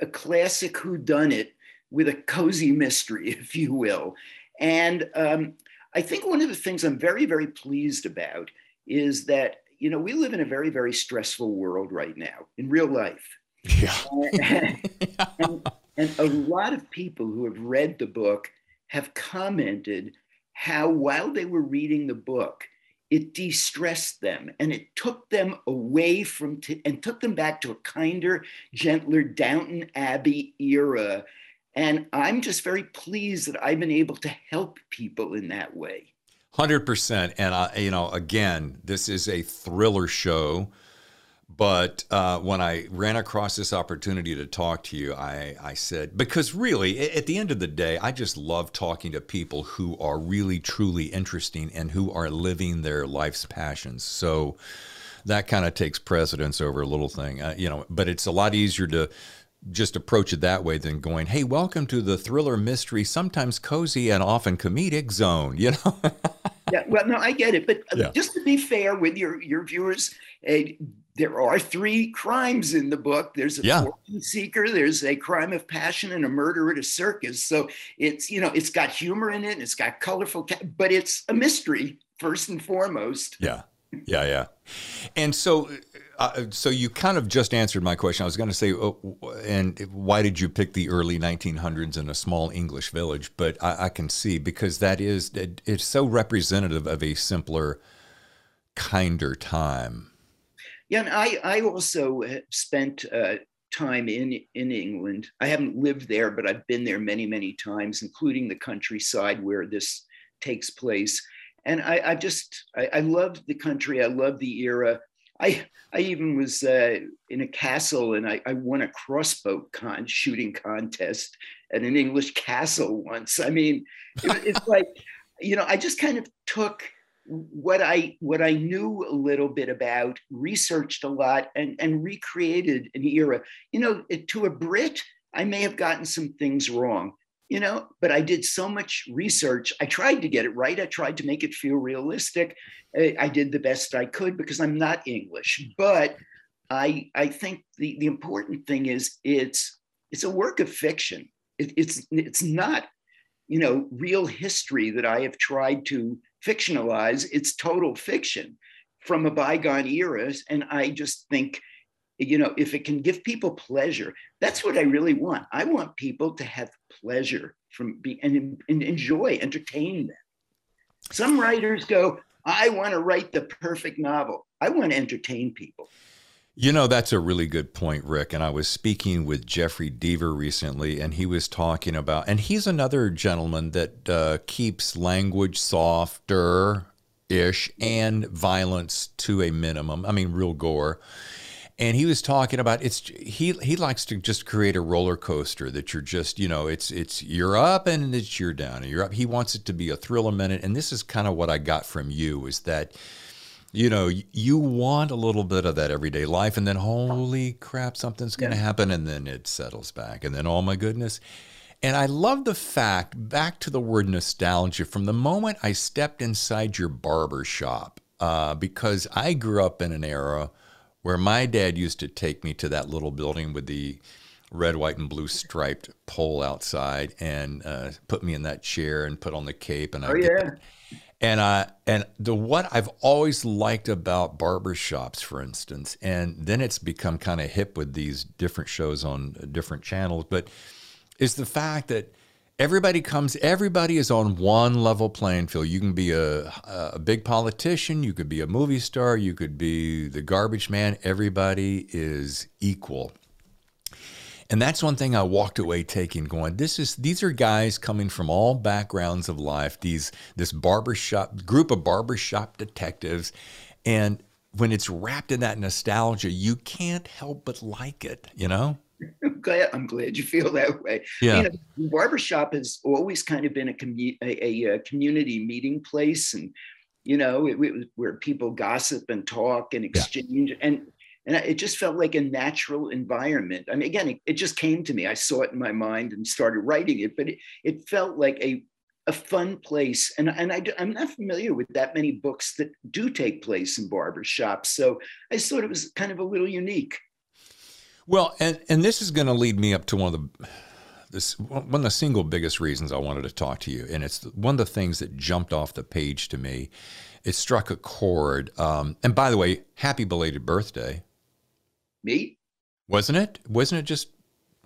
S2: a classic whodunit with a cozy mystery, if you will. And um, I think one of the things I'm very, very pleased about is that, you know, we live in a very, very stressful world right now in real life.
S1: Yeah.
S2: and, and, and a lot of people who have read the book have commented how while they were reading the book, it de-stressed them and it took them away from t- and took them back to a kinder gentler downton abbey era. And i'm just very pleased that i've been able to help people in that way.
S1: 100% and I, you know again this is a thriller show but uh, when I ran across this opportunity to talk to you, I, I said, because really, at the end of the day, I just love talking to people who are really, truly interesting and who are living their life's passions. So that kind of takes precedence over a little thing, uh, you know, but it's a lot easier to just approach it that way than going, hey, welcome to the thriller mystery, sometimes cozy and often comedic zone, you know?
S2: yeah, well, no, I get it. But uh, yeah. just to be fair with your, your viewers, uh, there are three crimes in the book. There's a yeah. fortune seeker, there's a crime of passion, and a murder at a circus. So it's you know it's got humor in it, it's got colorful, but it's a mystery first and foremost.
S1: Yeah, yeah, yeah. And so, uh, so you kind of just answered my question. I was going to say, oh, and why did you pick the early 1900s in a small English village? But I, I can see because that is it, it's so representative of a simpler, kinder time
S2: yeah, and I, I also spent uh, time in, in England. I haven't lived there, but I've been there many, many times, including the countryside where this takes place. And I, I just, I, I loved the country. I loved the era. I, I even was uh, in a castle and I, I won a crossbow con shooting contest at an English castle once. I mean, it, it's like, you know, I just kind of took what I what I knew a little bit about, researched a lot, and and recreated an era. You know, to a Brit, I may have gotten some things wrong, you know, but I did so much research. I tried to get it right. I tried to make it feel realistic. I, did the best I could because I'm not English, but I I think the the important thing is it's it's a work of fiction. It, it's it's not you know real history that I have tried to fictionalize, it's total fiction from a bygone era. And I just think, you know, if it can give people pleasure, that's what I really want. I want people to have pleasure from being and, and enjoy, entertain them. Some writers go, I want to write the perfect novel. I want to entertain people.
S1: You know, that's a really good point, Rick. And I was speaking with Jeffrey Deaver recently, and he was talking about, and he's another gentleman that uh, keeps language softer ish and violence to a minimum. I mean, real gore. And he was talking about it's he he likes to just create a roller coaster that you're just you know it's it's you're up and it's you're down and you're up. He wants it to be a thrill a minute, and this is kind of what I got from you is that you know, you want a little bit of that everyday life, and then holy crap, something's going to yeah. happen, and then it settles back, and then oh my goodness. And I love the fact, back to the word nostalgia, from the moment I stepped inside your barber shop, uh, because I grew up in an era where my dad used to take me to that little building with the red, white, and blue striped pole outside and uh, put me in that chair and put on the cape. And I
S2: oh, yeah.
S1: And uh, and the what I've always liked about barbershops, for instance, and then it's become kind of hip with these different shows on different channels, but is the fact that everybody comes, everybody is on one level playing field. You can be a, a big politician, you could be a movie star, you could be the garbage man. Everybody is equal. And that's one thing I walked away taking going, this is these are guys coming from all backgrounds of life, these this barbershop group of barbershop detectives. And when it's wrapped in that nostalgia, you can't help but like it, you know?
S2: I'm glad, I'm glad you feel that way.
S1: Yeah. You
S2: know, barbershop has always kind of been a, commu- a, a, uh, community meeting place and, you know, it, it where people gossip and talk and exchange. Yeah. And and it just felt like a natural environment. I mean, again, it, it, just came to me. I saw it in my mind and started writing it, but it, it felt like a, a fun place. And, and I, am not familiar with that many books that do take place in barbershops. So I thought it was kind of a little unique.
S1: Well, and, and this is going to lead me up to one of the this one of the single biggest reasons I wanted to talk to you, and it's one of the things that jumped off the page to me. It struck a chord. Um, and by the way, happy belated birthday
S2: me.
S1: Wasn't it? Wasn't it just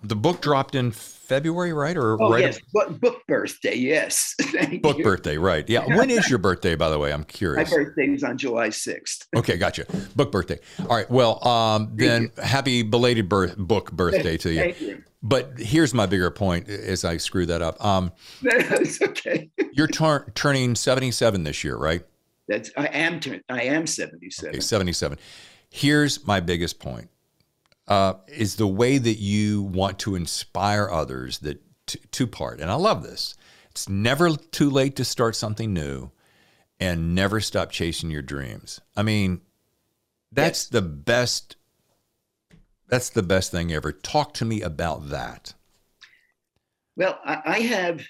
S1: the book dropped in February, right? Or
S2: oh,
S1: right
S2: yes, book, book birthday. Yes,
S1: book you. birthday. Right. Yeah. When is your birthday, by the way? I'm curious.
S2: My birthday is on July 6th.
S1: okay, gotcha. Book birthday. All right. Well, um, then happy belated birth, book birthday to you.
S2: Thank you.
S1: But here's my bigger point as I screw that up. Um,
S2: That's okay.
S1: you're tar- turning 77 this year, right?
S2: That's I am turn- I am 77.
S1: Okay, 77. Here's my biggest point uh, is the way that you want to inspire others that two part. And I love this. It's never too late to start something new and never stop chasing your dreams. I mean, that's yes. the best that's the best thing ever. Talk to me about that.
S2: Well, I, I have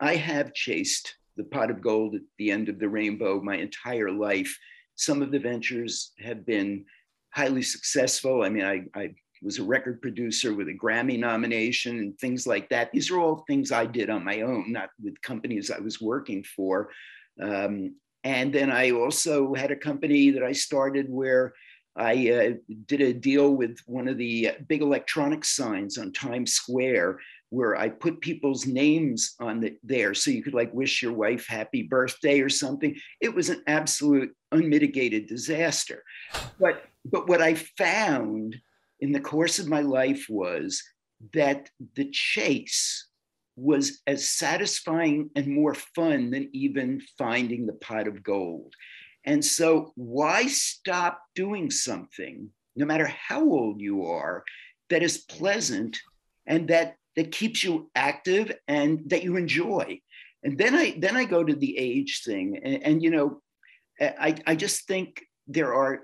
S2: I have chased the pot of gold at the end of the rainbow my entire life. Some of the ventures have been highly successful. I mean, I, I was a record producer with a Grammy nomination and things like that. These are all things I did on my own, not with companies I was working for. Um, and then I also had a company that I started where I uh, did a deal with one of the big electronic signs on Times Square where I put people's names on the, there so you could like wish your wife happy birthday or something. It was an absolute unmitigated disaster. But but what I found in the course of my life was that the chase was as satisfying and more fun than even finding the pot of gold. And so, why stop doing something, no matter how old you are, that is pleasant and that that keeps you active and that you enjoy? And then I then I go to the age thing, and, and you know, I I just think there are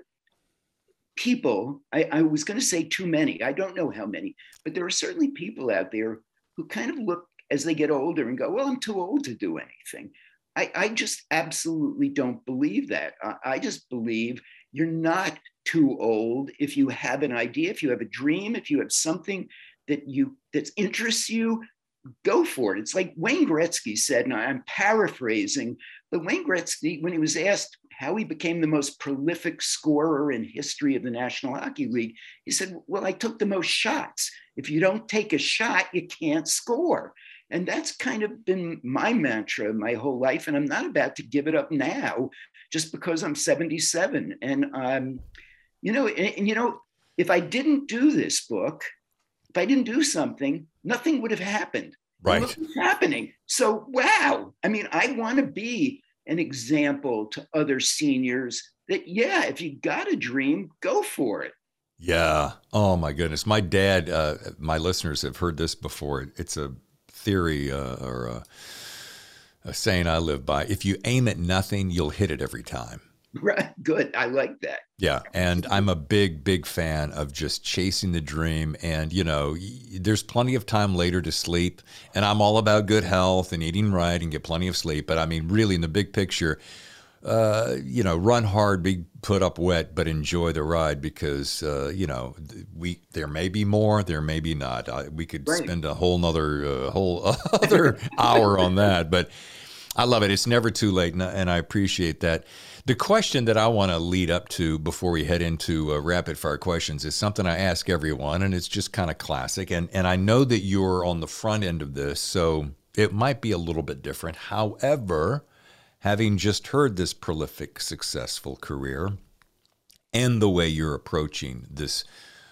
S2: people, I, I was going to say too many, I don't know how many, but there are certainly people out there who kind of look as they get older and go, well, I'm too old to do anything. I, I just absolutely don't believe that. I, I just believe you're not too old if you have an idea, if you have a dream, if you have something that you that interests you, go for it. It's like Wayne Gretzky said, and I'm paraphrasing, but Wayne Gretzky, when he was asked how he became the most prolific scorer in history of the National Hockey League, he said, Well, I took the most shots. If you don't take a shot, you can't score. And that's kind of been my mantra my whole life. And I'm not about to give it up now just because I'm 77. And, um, you know, and, and you know, if I didn't do this book, if I didn't do something, nothing would have happened.
S1: Right.
S2: What's happening? So, wow. I mean, I want to be an example to other seniors that, yeah, if you got a dream, go for it.
S1: Yeah. Oh my goodness. My dad. Uh, my listeners have heard this before. It's a theory uh, or a, a saying I live by. If you aim at nothing, you'll hit it every time.
S2: Right. Good. I like that.
S1: Yeah. And I'm a big, big fan of just chasing the dream. And, you know, there's plenty of time later to sleep. And I'm all about good health and eating right and get plenty of sleep. But I mean, really, in the big picture, uh, you know, run hard, be put up wet, but enjoy the ride because uh, you know we there may be more, there may be not. I, we could right. spend a whole nother uh, whole other hour on that, but I love it. It's never too late, and I appreciate that. The question that I want to lead up to before we head into uh, rapid fire questions is something I ask everyone, and it's just kind of classic. And and I know that you're on the front end of this, so it might be a little bit different. However having just heard this prolific, successful career and the way you're approaching this,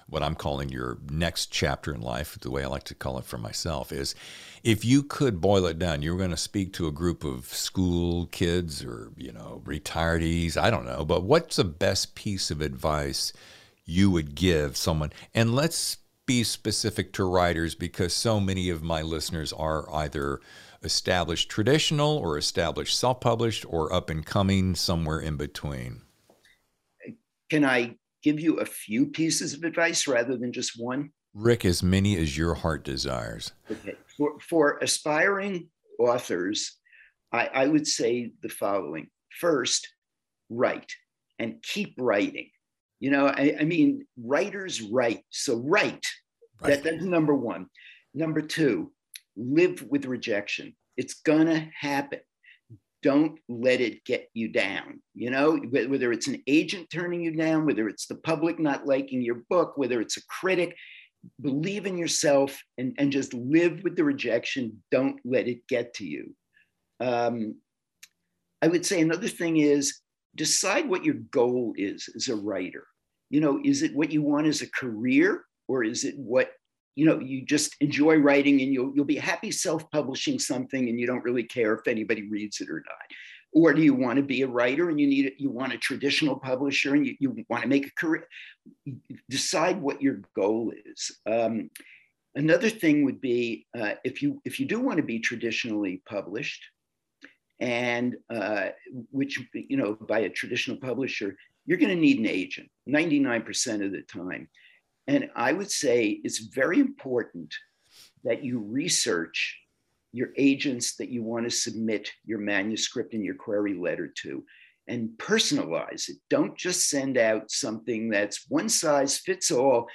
S1: what I'm calling your next chapter in life, the way I like to call it for myself, is if you could boil it down, you were going to speak to a group of school kids or, you know, retirees, I don't know, but what's the best piece of advice you would give someone? And let's be specific to writers because so many of my listeners are either established traditional or established self published or up and coming, somewhere in between?
S2: Can I give you a few pieces of advice rather than just one?
S1: Rick, as many as your heart desires.
S2: Okay. For, for aspiring authors, I, I would say the following First, write and keep writing. You know, I, I mean, writers write. So write. Right. That, that's number one. Number two, live with rejection. It's gonna happen. Don't let it get you down. You know, whether it's an agent turning you down, whether it's the public not liking your book, whether it's a critic, believe in yourself and, and just live with the rejection. Don't let it get to you. Um, I would say another thing is decide what your goal is as a writer. You know, is it what you want as a career or is it what you know you just enjoy writing and you'll you'll be happy self-publishing something and you don't really care if anybody reads it or not or do you want to be a writer and you need you want a traditional publisher and you, you want to make a career decide what your goal is. Um, another thing would be uh, if you if you do want to be traditionally published and uh, which you know by a traditional publisher you're going to need an agent 99% of the time. And I would say it's very important that you research your agents that you want to submit your manuscript and your query letter to and personalize it. Don't just send out something that's one size fits all.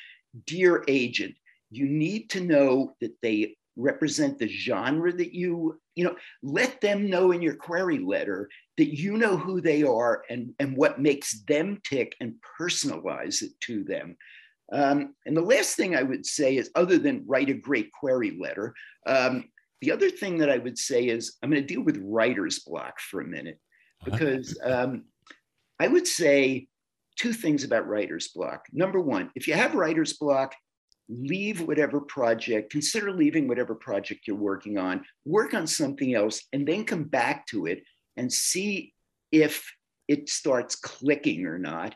S2: Dear agent, you need to know that they represent the genre that you, you know, let them know in your query letter that you know who they are and, and what makes them tick and personalize it to them. Um, and the last thing I would say is, other than write a great query letter, um, the other thing that I would say is, I'm going to deal with writer's block for a minute, because um, I would say two things about writer's block. Number one, if you have writer's block, leave whatever project, consider leaving whatever project you're working on, work on something else, and then come back to it and see if it starts clicking or not.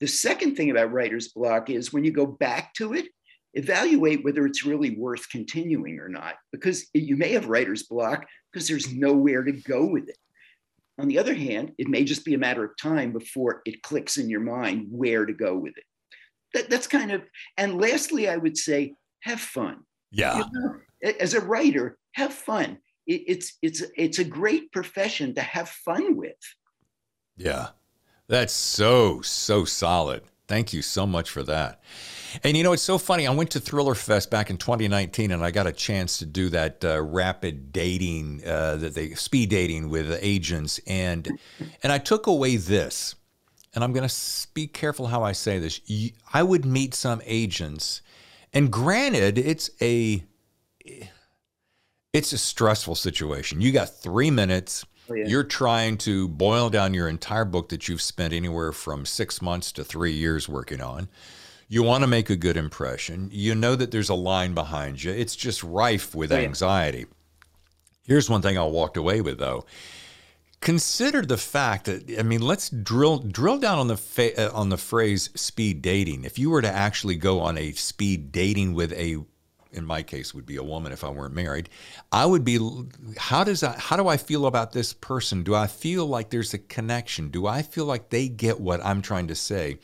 S2: The second thing about writer's block is when you go back to it, evaluate whether it's really worth continuing or not, because you may have writer's block because there's nowhere to go with it. On the other hand, it may just be a matter of time before it clicks in your mind where to go with it. That, that's kind of, and lastly, I would say, have fun.
S1: Yeah. You
S2: know, as a writer, have fun. It, it's it's it's a great profession to have fun with.
S1: Yeah. That's so, so solid. Thank you so much for that. And you know, it's so funny. I went to Thriller Fest back in 2019 and I got a chance to do that uh, rapid dating, uh, that they speed dating with agents. And, and I took away this, and I'm going to be careful how I say this. I would meet some agents, and granted, it's a, It's a stressful situation. You got three minutes.
S2: Oh, yeah.
S1: You're trying to boil down your entire book that you've spent anywhere from six months to three years working on. You want to make a good impression. You know that there's a line behind you. It's just rife with anxiety. Here's one thing I walked away with though. Consider the fact that I mean, let's drill drill down on the fa- uh, on the phrase speed dating. If you were to actually go on a speed dating with a in my case would be a woman if I weren't married, I would be how does I how do I feel about this person? Do I feel like there's a connection? Do I feel like they get what I'm trying to say?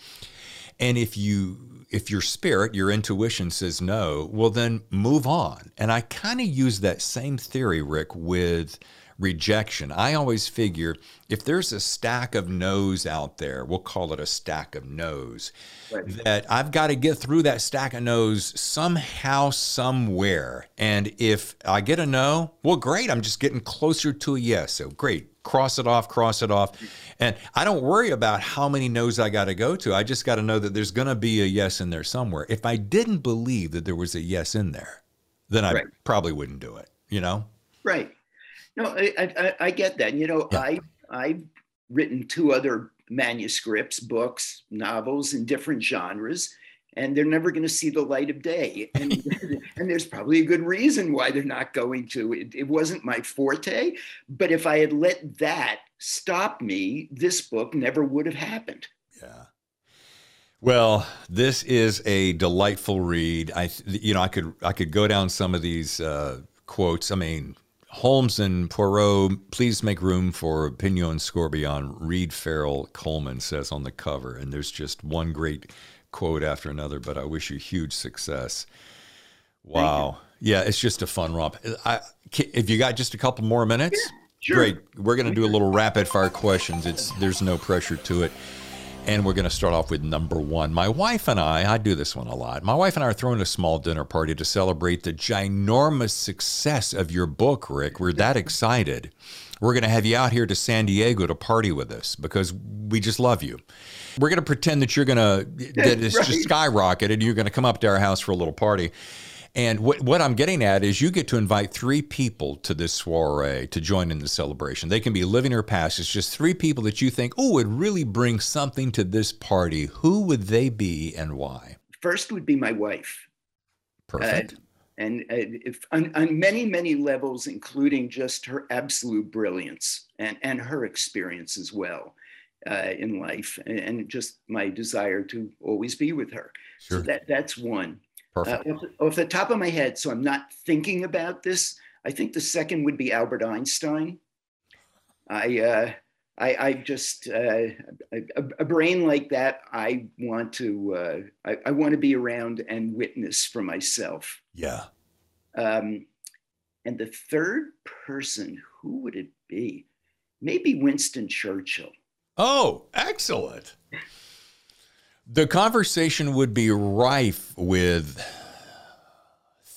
S1: And if you if your spirit, your intuition says no, well then move on. And I kind of use that same theory, Rick, with rejection. I always figure if there's a stack of no's out there, we'll call it a stack of no's,
S2: Right.
S1: that I've got to get through that stack of no's somehow, somewhere. And if I get a no, well, great. I'm just getting closer to a yes. So great. Cross it off, cross it off. And I don't worry about how many no's I got to go to. I just got to know that there's going to be a yes in there somewhere. If I didn't believe that there was a yes in there, then I
S2: Right.
S1: probably wouldn't do it, you know?
S2: Right. No, I, I, I- get that. You know,
S1: Yeah.
S2: I I've written two other manuscripts, books, novels in different genres, and they're never going to see the light of day. And and there's probably a good reason why they're not going to. It, it wasn't my forte, but if I had let that stop me, this book never would have happened.
S1: Yeah. Well, this is a delightful read. I, you know, I could I could go down some of these uh, quotes. I mean, Holmes and Poirot, please make room for Pignon Scorbion. Reed Farrell Coleman says on the cover, and there's just one great quote after another. But I wish you huge success. Wow. Yeah, it's just a fun romp. I, if you got just a couple more minutes,
S2: sure.
S1: great. We're going to do a little rapid fire questions. It's there's no pressure to it. And we're going to start off with number one. My wife and I, I do this one a lot. My wife and I are throwing a small dinner party to celebrate the ginormous success of your book, Rick. We're that excited. We're going to have you out here to San Diego to party with us because we just love you. We're going to pretend that you're going to, that it's just skyrocketed and you're going to come up to our house for a little party. And what, what I'm getting at is you get to invite three people to this soiree to join in the celebration. They can be living or past. It's just three people that you think, oh, would really bring something to this party. Who would they be and why?
S2: First would be my wife.
S1: Perfect.
S2: Uh, and uh, if on, on many many levels including just her absolute brilliance and and her experience as well uh, in life and, and just my desire to always be with her
S1: sure.
S2: so that that's one uh,
S1: Perfect.
S2: off, the, off the top of my head so i'm not thinking about this i think the second would be albert einstein i uh, I, I just uh, a, a brain like that. I want to uh, I, I want to be around and witness for myself.
S1: yeah.
S2: Um, and the third person, who would it be? Maybe Winston Churchill.
S1: Oh, excellent. The conversation would be rife with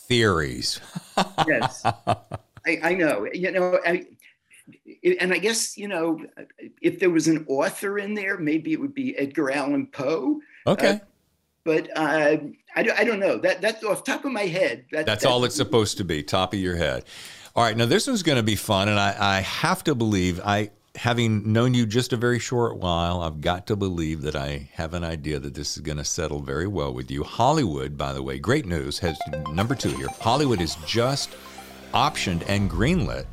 S1: theories.
S2: Yes, I, I know. You know, I, and I guess you know, if there was an author in there, maybe it would be Edgar Allan Poe.
S1: Okay.
S2: But uh, I, don't- I don't know. That that's off the top of my head. That,
S1: That's all it's supposed to be, top of your head. All right, now this one's going to be fun, and I, I have to believe I, having known you just a very short while, I've got to believe that I have an idea that this is going to settle very well with you. Hollywood, by the way, great news has number two here. Hollywood is just optioned and greenlit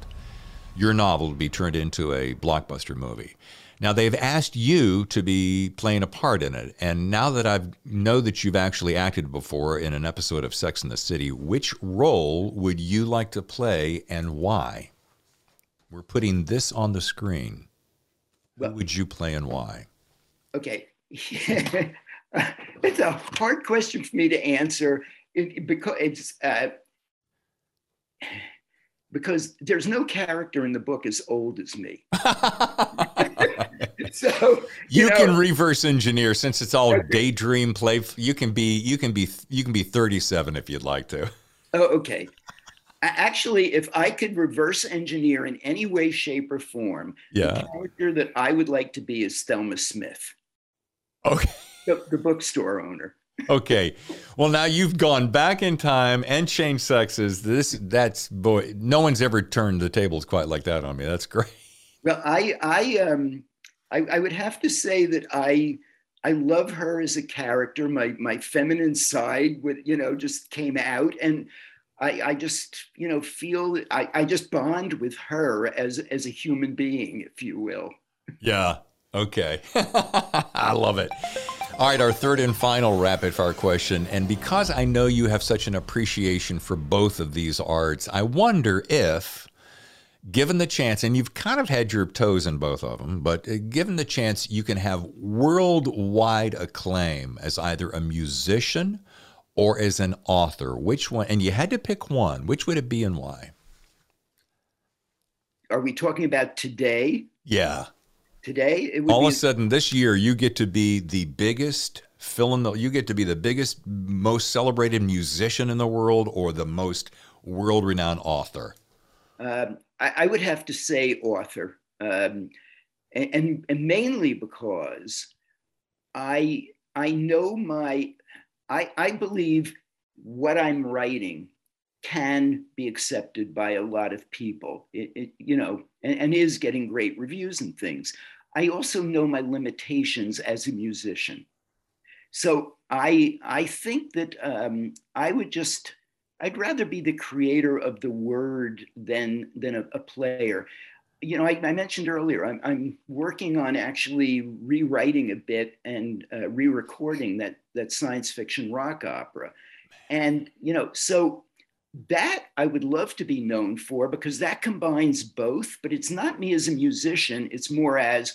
S1: your novel to be turned into a blockbuster movie. Now they've asked you to be playing a part in it, and now that I know that you've actually acted before in an episode of Sex in the City, which role would you like to play and why? We're putting this on the screen. Who would you play and why?
S2: Okay. it's a hard question for me to answer it, because it's uh, because there's no character in the book as old as me. so
S1: You,
S2: know,
S1: can reverse engineer since it's all
S2: Okay.
S1: daydream play. You can be you can be you can be 37 if you'd like to.
S2: Oh, okay. Actually, if I could reverse engineer in any way, shape, or form,
S1: Yeah.
S2: the character that I would like to be is Thelma Smith,
S1: Okay.
S2: the, the bookstore owner.
S1: Okay. Well, now you've gone back in time and changed sexes. This, that's boy, no one's ever turned the tables quite like that on me. That's great.
S2: Well, I, I, um, I, I would have to say that I, I love her as a character. My, my feminine side with, you know, just came out and I, I just, you know, feel I, I just bond with her as, as a human being, if you will.
S1: Yeah. Okay. I love it. All right, our third and final rapid fire question. And because I know you have such an appreciation for both of these arts, I wonder if, given the chance, and you've kind of had your toes in both of them, but uh, given the chance, you can have worldwide acclaim as either a musician or as an author. Which one? And you had to pick one. Which would it be and why?
S2: Are we talking about today?
S1: Yeah
S2: today.
S1: All of a sudden, this year, you get to be the biggest fill in the. You get to be the biggest, most celebrated musician in the world, or the most world-renowned author.
S2: Um, I, I, would have to say author, um, and, and, and mainly because I I know my I I believe what I'm writing can be accepted by a lot of people. It, it you know, and, and, is getting great reviews and things. I also know my limitations as a musician. So I, I think that um, I would just, I'd rather be the creator of the word than, than a, a player. You know, I, I mentioned earlier, I'm, I'm, working on actually rewriting a bit and uh, re-recording that, that science fiction rock opera. And, you know, so that I would love to be known for because that combines both, but it's not me as a musician, it's more as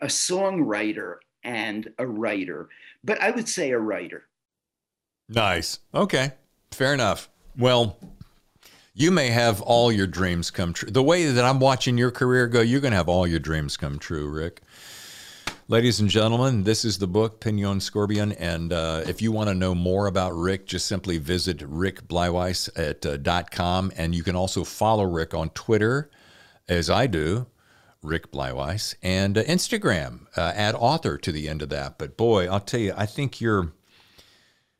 S2: a songwriter and a writer, but I would say a writer.
S1: Nice. Okay. Fair enough. Well, you may have all your dreams come true. The way that I'm watching your career go, you're going to have all your dreams come true, Rick. Ladies and gentlemen, this is the book Pignon Scorbion, and uh, if you want to know more about Rick, just simply visit rickbleiweiss at uh, .com, and you can also follow Rick on Twitter, as I do, Rick and uh, Instagram. Uh, add author to the end of that. But boy, I'll tell you, I think you're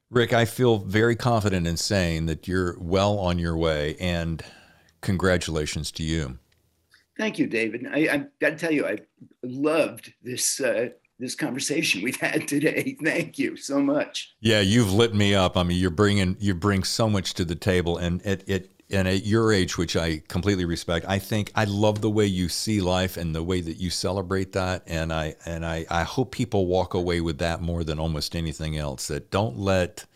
S1: Rick. I feel very confident in saying that you're well on your way, and congratulations to you.
S2: Thank you, David. I, I got to tell you, I loved this uh, this conversation we've had today. Thank you so much.
S1: Yeah, you've lit me up. I mean, you're bringing you bring so much to the table, and it it and at your age, which I completely respect, I think I love the way you see life and the way that you celebrate that, and I and I I hope people walk away with that more than almost anything else. That don't let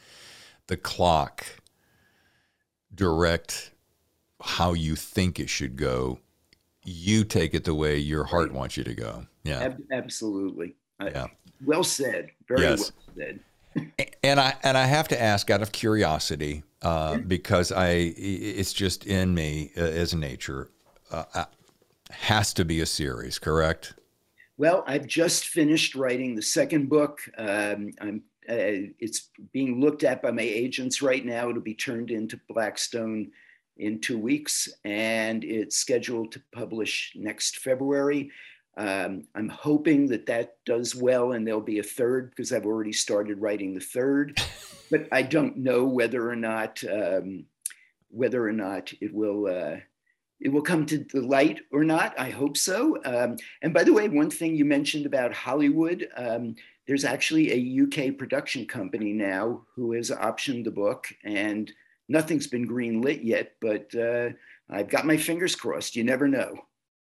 S1: the clock direct how you think it should go you take it the way your heart wants you to go. Yeah,
S2: Ab- absolutely. Yeah, well said. Very yes. well said.
S1: and I and I have to ask out of curiosity uh, because I it's just in me uh, as nature. Uh, uh, has to be a series, correct?
S2: Well, I've just finished writing the second book. Um, I'm uh, it's being looked at by my agents right now. It'll be turned into Blackstone in two weeks, and it's scheduled to publish next February. Um, I'm hoping that that does well and there'll be a third because I've already started writing the third, but I don't know whether or not um, whether or not it will uh, it will come to the light or not. I hope so. Um, and by the way, one thing you mentioned about Hollywood, um, there's actually a UK production company now who has optioned the book and nothing's been greenlit yet, but uh, I've got my fingers crossed. You never know.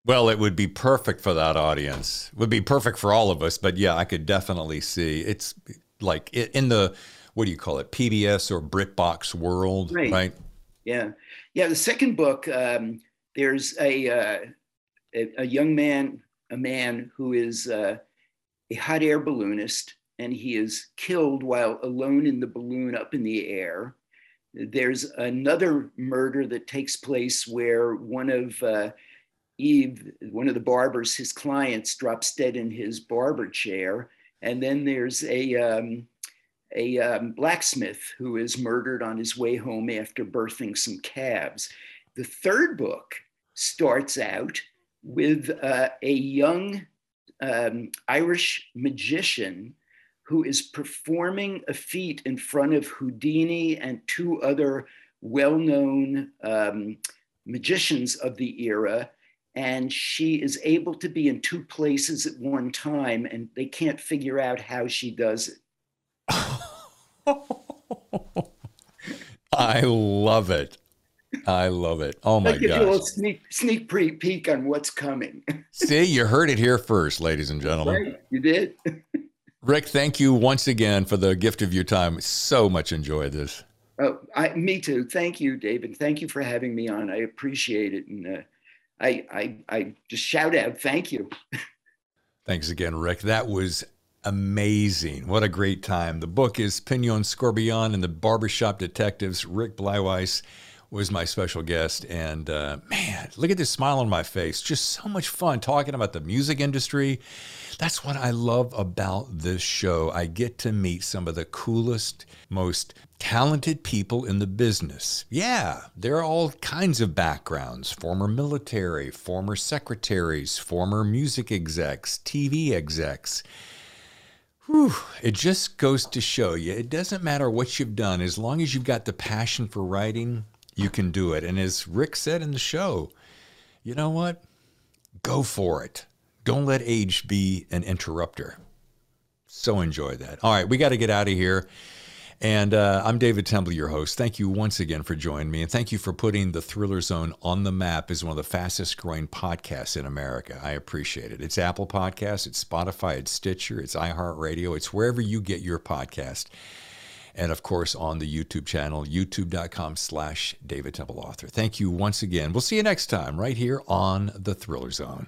S1: Well, it would be perfect for that audience. It would be perfect for all of us. But yeah, I could definitely see it's like in the what do you call it, PBS or BritBox world, right? right?
S2: Yeah, yeah. The second book, um, there's a, uh, a, a young man, a man who is uh, a hot air balloonist, and he is killed while alone in the balloon up in the air. There's another murder that takes place where one of uh, Eve, one of the barbers, his clients, drops dead in his barber chair. And then there's a, um, a um, blacksmith who is murdered on his way home after birthing some calves. The third book starts out with uh, a young um, Irish magician who is performing a feat in front of Houdini and two other well known um, magicians of the era. And she is able to be in two places at one time, and they can't figure out how she does it.
S1: I love it. I love it. Oh my
S2: I'll give
S1: gosh.
S2: you a little sneak sneak pre- peek on what's coming.
S1: See, you heard it here first, ladies and gentlemen.
S2: right? You did.
S1: Rick, thank you once again for the gift of your time. So much enjoyed this.
S2: Oh, I, me too. Thank you, David. Thank you for having me on. I appreciate it, and uh, I, I, I just shout out, thank you.
S1: Thanks again, Rick. That was amazing. What a great time. The book is Pignon Scorbion and the Barbershop Detectives. Rick Bleiweiss was my special guest. And uh, man, look at this smile on my face. Just so much fun talking about the music industry. That's what I love about this show. I get to meet some of the coolest, most talented people in the business. Yeah, there are all kinds of backgrounds former military, former secretaries, former music execs, TV execs. Whew, it just goes to show you it doesn't matter what you've done, as long as you've got the passion for writing, you can do it. And as Rick said in the show, you know what? Go for it. Don't let age be an interrupter. So enjoy that. All right, we got to get out of here. And uh, I'm David Temple, your host. Thank you once again for joining me. And thank you for putting the Thriller Zone on the map as one of the fastest growing podcasts in America. I appreciate it. It's Apple Podcasts, it's Spotify, it's Stitcher, it's iHeartRadio, it's wherever you get your podcast. And of course, on the YouTube channel, youtube.com slash David Temple Author. Thank you once again. We'll see you next time right here on the Thriller Zone.